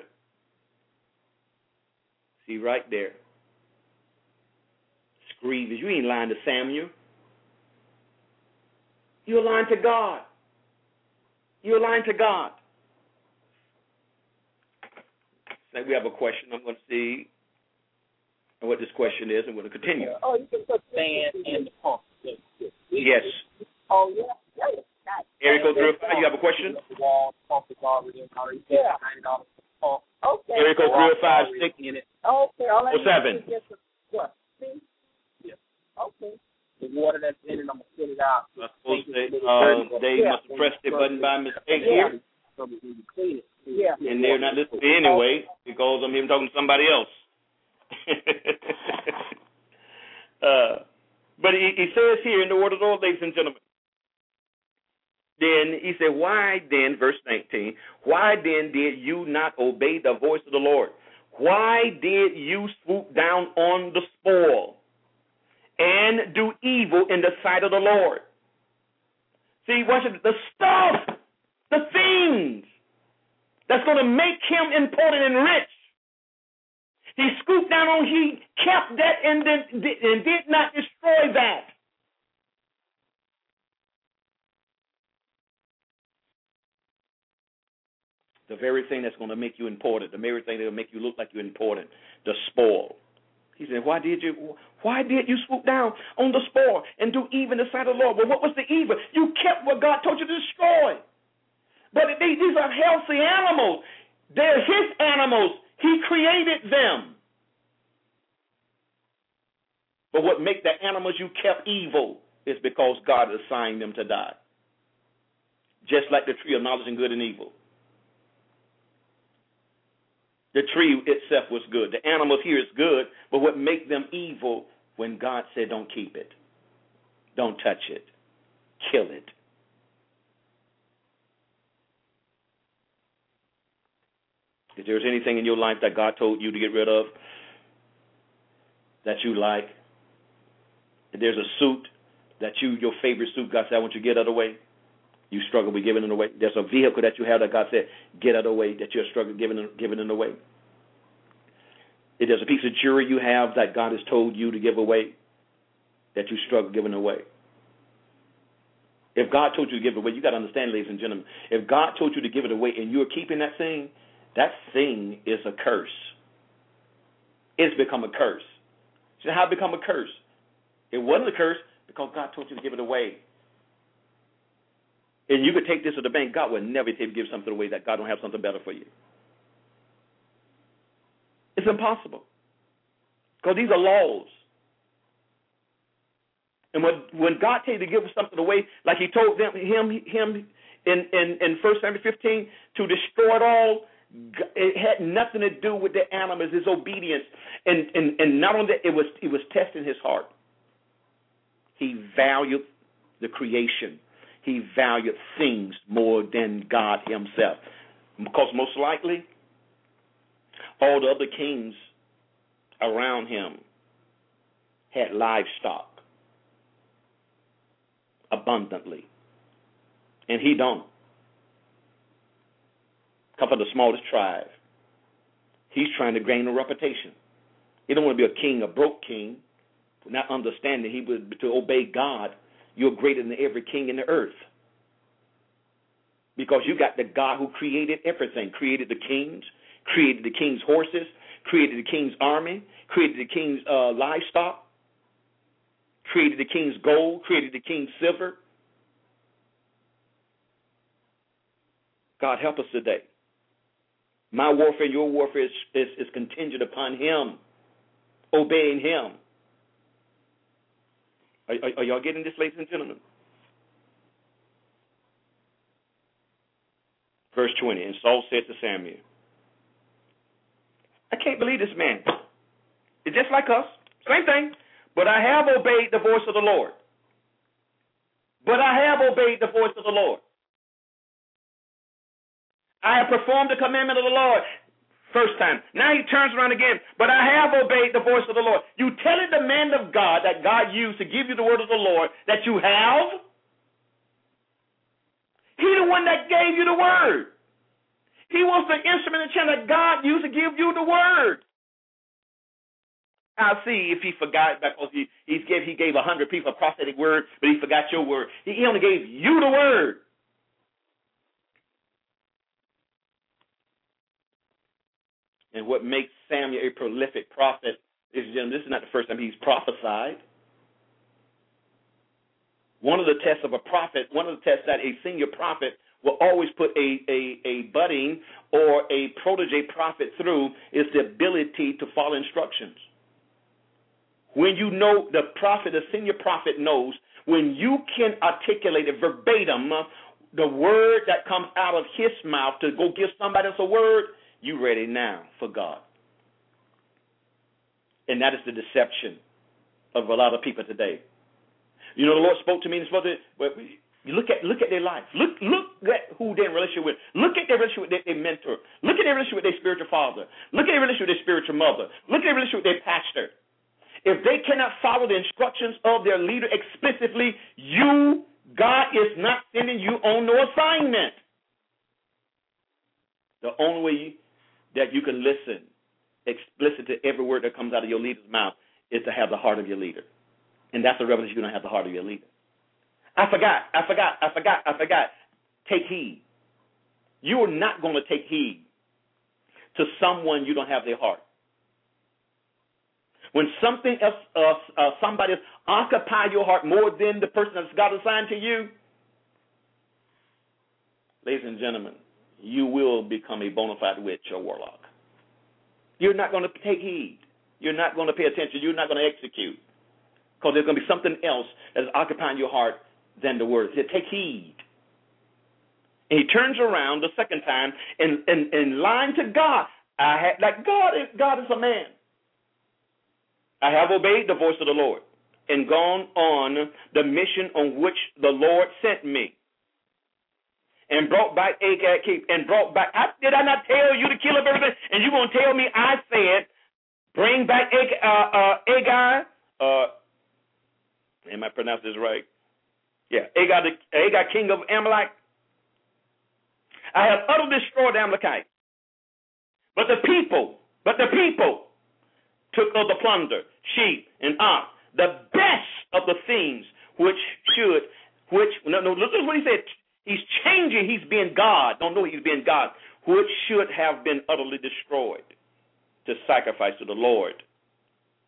See, right there. It's grievous. You ain't lying to Samuel. You're lying to God. You're lying to God. Now we have a question. I'm going to see what this question is, and we're going to continue. Oh, you can put sand in the pump. Yes. Oh, yeah. yeah. Area code 305, you have a question? The wall, pump is already in, already yeah. behind all the pump. Okay. Area code 305, stick in it. Okay, all I oh, seven. Is just what? See? Yeah. Okay. The water that's in it, I'm gonna put it out. I suppose they, uh, they yeah. must have pressed the button by mistake here. So we can clean it. Yeah. And they're not listening anyway because I'm even talking to somebody else. uh, but he, he says here in the word of the Lord, ladies and gentlemen, then he said, Why then, verse 19, why then did you not obey the voice of the Lord? Why did you swoop down on the spoil and do evil in the sight of the Lord? See, it. The stuff, the things that's going to make him important and rich. He scooped down on, he kept that and, did, and did not destroy that. the very thing that's going to make you important, the very thing that will make you look like you're important, the spoil. He said, Why did you why did you swoop down on the spoil and do evil in the sight of the Lord? Well, what was the evil? You kept what God told you to destroy. But these are healthy animals. They're his animals. He created them. But what make the animals you kept evil is because God assigned them to die. Just like the tree of knowledge and good and evil. The tree itself was good. The animals here is good, but what make them evil when God said don't keep it. Don't touch it. Kill it. If there's anything in your life that God told you to get rid of that you like, if there's a suit that you, your favorite suit, God said, I want you to get out of the way, you struggle with giving it away. There's a vehicle that you have that God said, get out of the way, that you're struggling giving, giving it away. If there's a piece of jewelry you have that God has told you to give away, that you struggle giving away. If God told you to give it away, you got to understand, ladies and gentlemen, if God told you to give it away and you're keeping that thing, that thing is a curse. It's become a curse. Said, How it become a curse? It wasn't a curse because God told you to give it away. And you could take this to the bank. God would never say give something away that God don't have something better for you. It's impossible. Because these are laws. And when when God tells you to give something away, like He told them him him in in in First Samuel 15 to destroy it all, it had nothing to do with the animals, his obedience, and and and not only that, it was it was testing his heart. He valued the creation. He valued things more than God Himself, because most likely all the other kings around him had livestock abundantly, and he don't. Come from the smallest tribe. He's trying to gain a reputation. He don't want to be a king, a broke king, not understanding he would to obey God. You're greater than every king in the earth. Because you got the God who created everything, created the kings, created the king's horses, created the king's army, created the king's uh, livestock, created the king's gold, created the king's silver. God help us today. My warfare, your warfare is, is, is contingent upon Him, obeying Him. Are, are, are y'all getting this, ladies and gentlemen? Verse 20 And Saul said to Samuel, I can't believe this man. It's just like us, same thing. But I have obeyed the voice of the Lord. But I have obeyed the voice of the Lord. I have performed the commandment of the Lord. First time. Now he turns around again. But I have obeyed the voice of the Lord. You telling the man of God that God used to give you the word of the Lord that you have? He the one that gave you the word. He was the instrument and channel that God used to give you the word. I'll see if he forgot because he he gave he gave a hundred people a prophetic word, but he forgot your word. He, he only gave you the word. And what makes Samuel a prolific prophet is this is not the first time he's prophesied. One of the tests of a prophet, one of the tests that a senior prophet will always put a, a, a budding or a protege prophet through is the ability to follow instructions. When you know the prophet, the senior prophet knows, when you can articulate it verbatim, the word that comes out of his mouth to go give somebody else a word, you ready now for God. And that is the deception of a lot of people today. You know, the Lord spoke to me and spoke to you look at look at their life. Look look at who they're in relationship with. Look at their relationship with their, their mentor. Look at their relationship with their spiritual father. Look at their relationship with their spiritual mother. Look at their relationship with their pastor. If they cannot follow the instructions of their leader explicitly, you God is not sending you on no assignment. The only way that you can listen explicit to every word that comes out of your leader's mouth is to have the heart of your leader. And that's the revelation you don't have the heart of your leader. I forgot, I forgot, I forgot, I forgot. Take heed. You are not going to take heed to someone you don't have their heart. When something else, uh, uh, somebody else occupy your heart more than the person that's God assigned to you, ladies and gentlemen, you will become a bona fide witch or warlock. You're not going to take heed. You're not going to pay attention. You're not going to execute. Because there's going to be something else that's occupying your heart than the word. Take heed. And he turns around the second time and and, and lying to God. I had like God is God is a man. I have obeyed the voice of the Lord and gone on the mission on which the Lord sent me. And brought back Agag and brought back I, did I not tell you to kill up everything? And you gonna tell me I said bring back Ag, uh, uh, Agag? Uh, am I pronouncing this right? Yeah, Agag, Agag king of Amalek. I have utterly destroyed the Amalekites. But the people, but the people took of the plunder, sheep and ox, the best of the things which should, which, no, no, look at what he said. He's changing, he's being God. Don't know he's being God, which should have been utterly destroyed to sacrifice to the Lord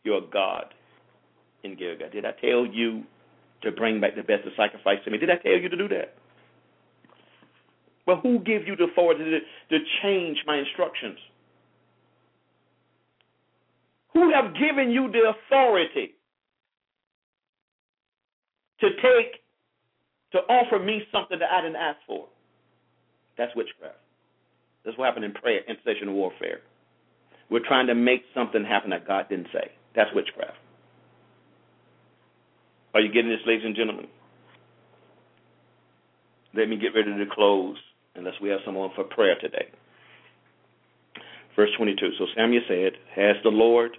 your God. in Gilgal? Did I tell you to bring back the best of sacrifice to me? Did I tell you to do that? Well, who gave you the authority to, to change my instructions? Who have given you the authority to take, to offer me something that I didn't ask for? That's witchcraft. That's what happened in prayer, intercession, warfare. We're trying to make something happen that God didn't say. That's witchcraft. Are you getting this, ladies and gentlemen? Let me get ready to close unless we have someone for prayer today. Verse 22. So Samuel said, Has the Lord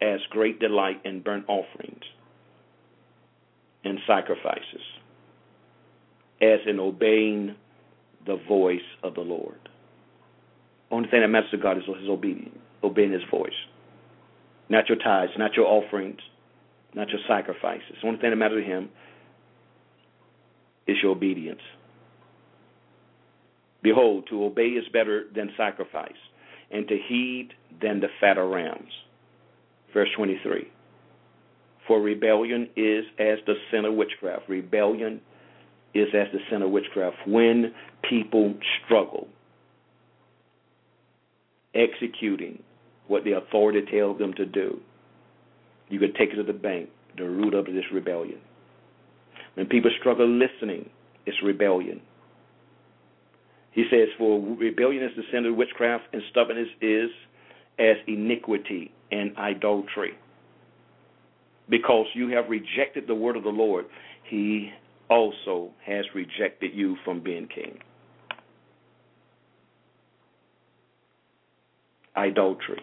as great delight in burnt offerings and sacrifices as in obeying the voice of the Lord? Only thing that matters to God is his obedience, obeying his voice. Not your tithes, not your offerings, not your sacrifices. The only thing that matters to him is your obedience. Behold, to obey is better than sacrifice, and to heed than the fat of rams. Verse 23. For rebellion is as the sin of witchcraft. Rebellion is as the sin of witchcraft. When people struggle executing what the authority tells them to do, you could take it to the bank, the root of this rebellion. When people struggle listening, it's rebellion. He says, For rebellion is the sin of witchcraft, and stubbornness is as iniquity and idolatry. Because you have rejected the word of the Lord, he also has rejected you from being king. Idolatry.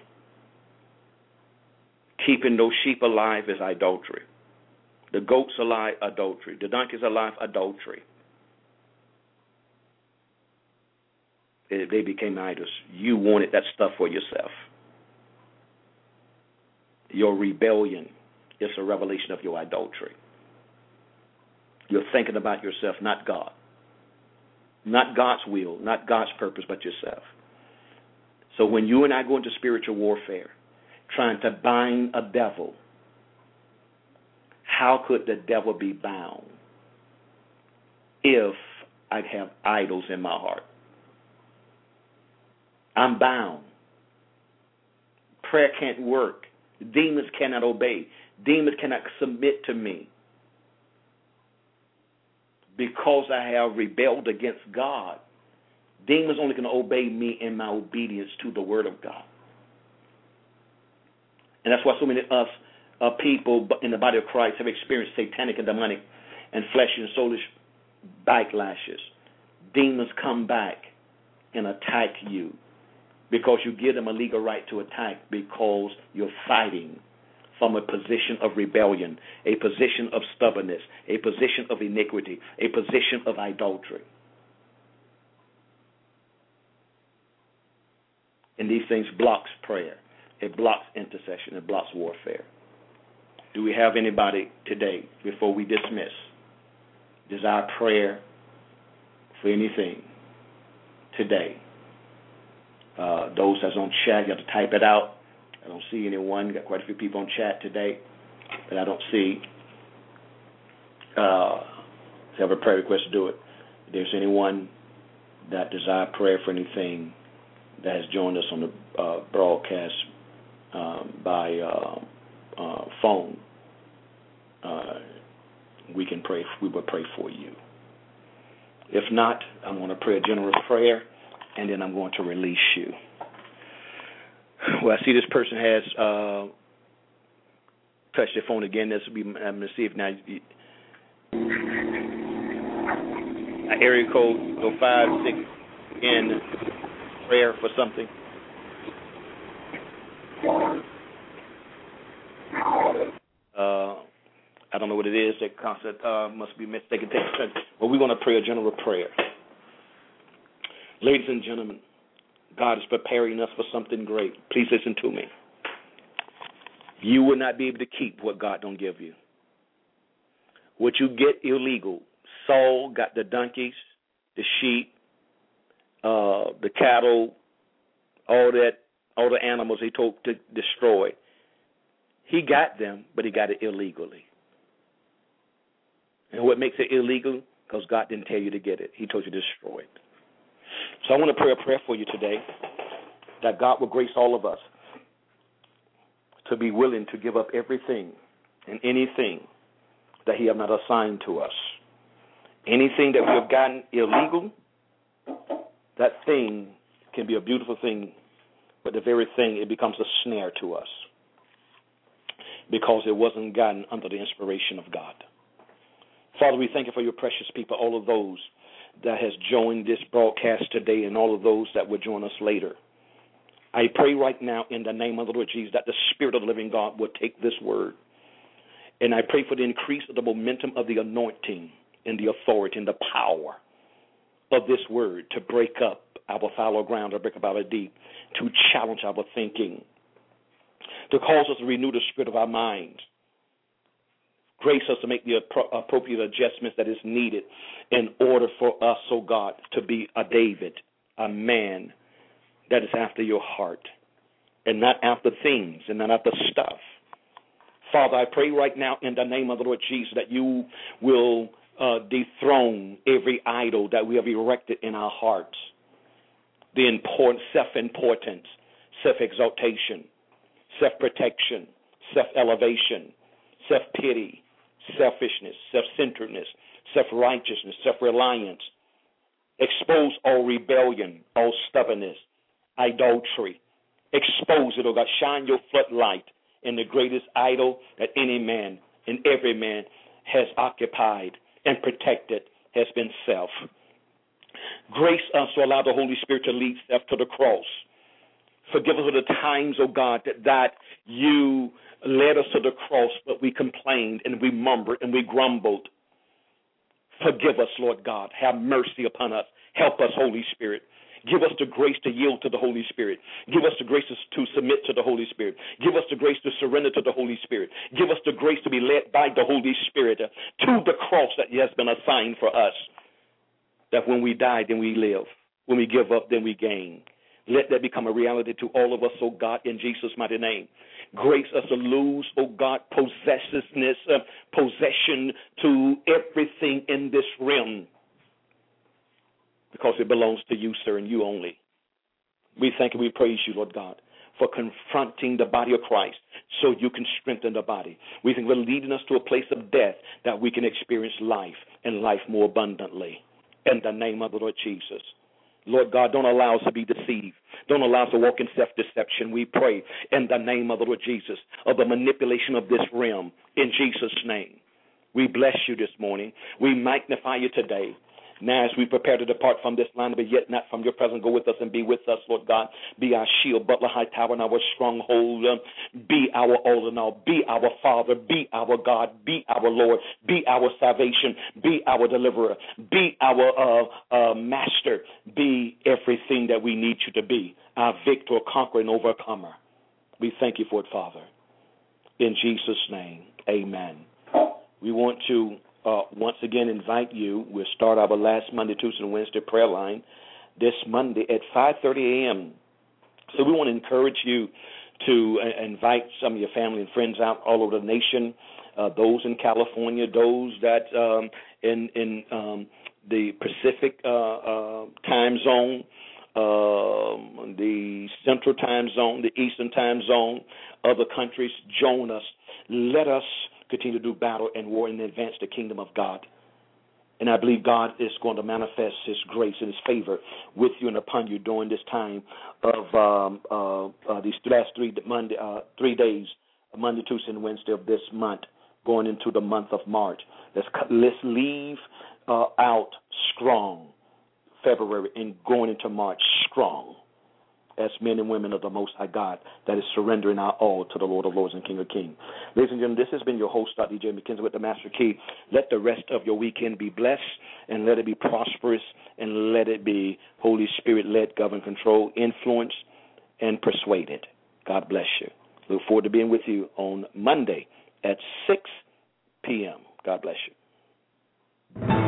Keeping those sheep alive is adultery. The goats alive, adultery. The donkeys alive, adultery. They became idols. You wanted that stuff for yourself. Your rebellion is a revelation of your adultery. You're thinking about yourself, not God. Not God's will, not God's purpose, but yourself. So when you and I go into spiritual warfare, trying to bind a devil, how could the devil be bound if I have idols in my heart? I'm bound. Prayer can't work. Demons cannot obey. Demons cannot submit to me because I have rebelled against God. Demons only can obey me in my obedience to the Word of God. And that's why so many of us uh, people in the body of Christ have experienced satanic and demonic and flesh and soulish backlashes. Demons come back and attack you because you give them a legal right to attack because you're fighting from a position of rebellion, a position of stubbornness, a position of iniquity, a position of idolatry. And these things blocks prayer. It blocks intercession. It blocks warfare. Do we have anybody today before we dismiss desire prayer for anything today? Uh, those that's on chat, you have to type it out. I don't see anyone. Got quite a few people on chat today, but I don't see. Uh, if you have a prayer request, to do it. If there's anyone that desire prayer for anything that has joined us on the uh, broadcast um, by uh, uh, phone, uh, we can pray. We will pray for you. If not, I'm going to pray a general prayer, and then I'm going to release you. Well, I see this person has uh, touched their phone again. This will be. I'm to see if now. Area code go five six in prayer for something. Uh, I don't know what it is. That concept uh, must be mistaken. But we're going to pray a general prayer. Ladies and gentlemen, God is preparing us for something great. Please listen to me. You will not be able to keep what God don't give you. What you get illegal. Saul got the donkeys, the sheep, uh, the cattle, all that, all the animals he told to destroy. He got them, but he got it illegally. And what makes it illegal? Because God didn't tell you to get it. He told you to destroy it. So I want to pray a prayer for you today that God will grace all of us to be willing to give up everything and anything that He have not assigned to us. Anything that we have gotten illegal, that thing can be a beautiful thing, but the very thing, it becomes a snare to us because it wasn't gotten under the inspiration of God. Father, we thank you for your precious people, all of those that has joined this broadcast today and all of those that will join us later. I pray right now in the name of the Lord Jesus that the Spirit of the living God will take this word. And I pray for the increase of the momentum of the anointing and the authority and the power of this word to break up our fallow ground, to break up our deep, to challenge our thinking, to cause us to renew the spirit of our minds. Grace us to make the appropriate adjustments that is needed in order for us, oh God, to be a David, a man that is after your heart, and not after things and not after stuff. Father, I pray right now in the name of the Lord Jesus that you will uh, dethrone every idol that we have erected in our hearts. The important self-importance, self-exaltation, self-protection, self-elevation, self-pity, selfishness, self-centeredness, self-righteousness, self-reliance. Expose all rebellion, all stubbornness, idolatry. Expose it, oh God. Shine your floodlight in the greatest idol that any man and every man has occupied and protected has been self. Grace us to allow the Holy Spirit to lead self to the cross. Forgive us for the times, oh God, that, that you led us to the cross, but we complained and we murmured and we grumbled. Forgive us, Lord God. Have mercy upon us. Help us, Holy Spirit. Give us the grace to yield to the Holy Spirit. Give us the grace to submit to the Holy Spirit. Give us the grace to surrender to the Holy Spirit. Give us the grace to be led by the Holy Spirit to the cross that has been assigned for us. That when we die, then we live. When we give up, then we gain. Let that become a reality to all of us, oh God, in Jesus' mighty name. Grace us to lose, oh God, possessiveness, uh, possession to everything in this realm because it belongs to you, sir, and you only. We thank and we praise you, Lord God, for confronting the body of Christ so you can strengthen the body. We think we're leading us to a place of death that we can experience life and life more abundantly. In the name of the Lord Jesus. Lord God, don't allow us to be deceived. Don't allow us to walk in self deception. We pray in the name of the Lord Jesus of the manipulation of this realm in Jesus' name. We bless you this morning. We magnify you today. Now, as we prepare to depart from this land, but yet not from your presence, go with us and be with us, Lord God. Be our shield, buckler, high tower, and our stronghold. Be our all in all. Be our Father. Be our God. Be our Lord. Be our salvation. Be our deliverer. Be our uh, uh, master. Be everything that we need you to be. Our victor, conqueror, and overcomer. We thank you for it, Father. In Jesus' name, amen. We want to uh, once again invite you. We'll start our last Monday, Tuesday, and Wednesday prayer line this Monday at 5:30 a.m. So we want to encourage you to uh, invite some of your family and friends out all over the nation. Uh, those in California, those that um, in in um, the Pacific uh, uh, time zone, um, the Central time zone, the Eastern time zone, other countries, join us. Let us continue to do battle and war and advance the kingdom of God. And I believe God is going to manifest His grace and His favor with you and upon you during this time of um, uh, uh, these last three Monday, uh, three days, Monday, Tuesday, and Wednesday of this month, going into the month of March. Let's let's leave uh, out strong February and going into March strong as men and women of the Most High God that is surrendering our all to the Lord of Lords and King of Kings. Ladies and gentlemen, this has been your host, Dr. EJ McKenzie with the Master Key. Let the rest of your weekend be blessed and let it be prosperous and let it be Holy Spirit led, govern, control, influence, and persuaded. God bless you. Look forward to being with you on Monday at 6 p.m. God bless you.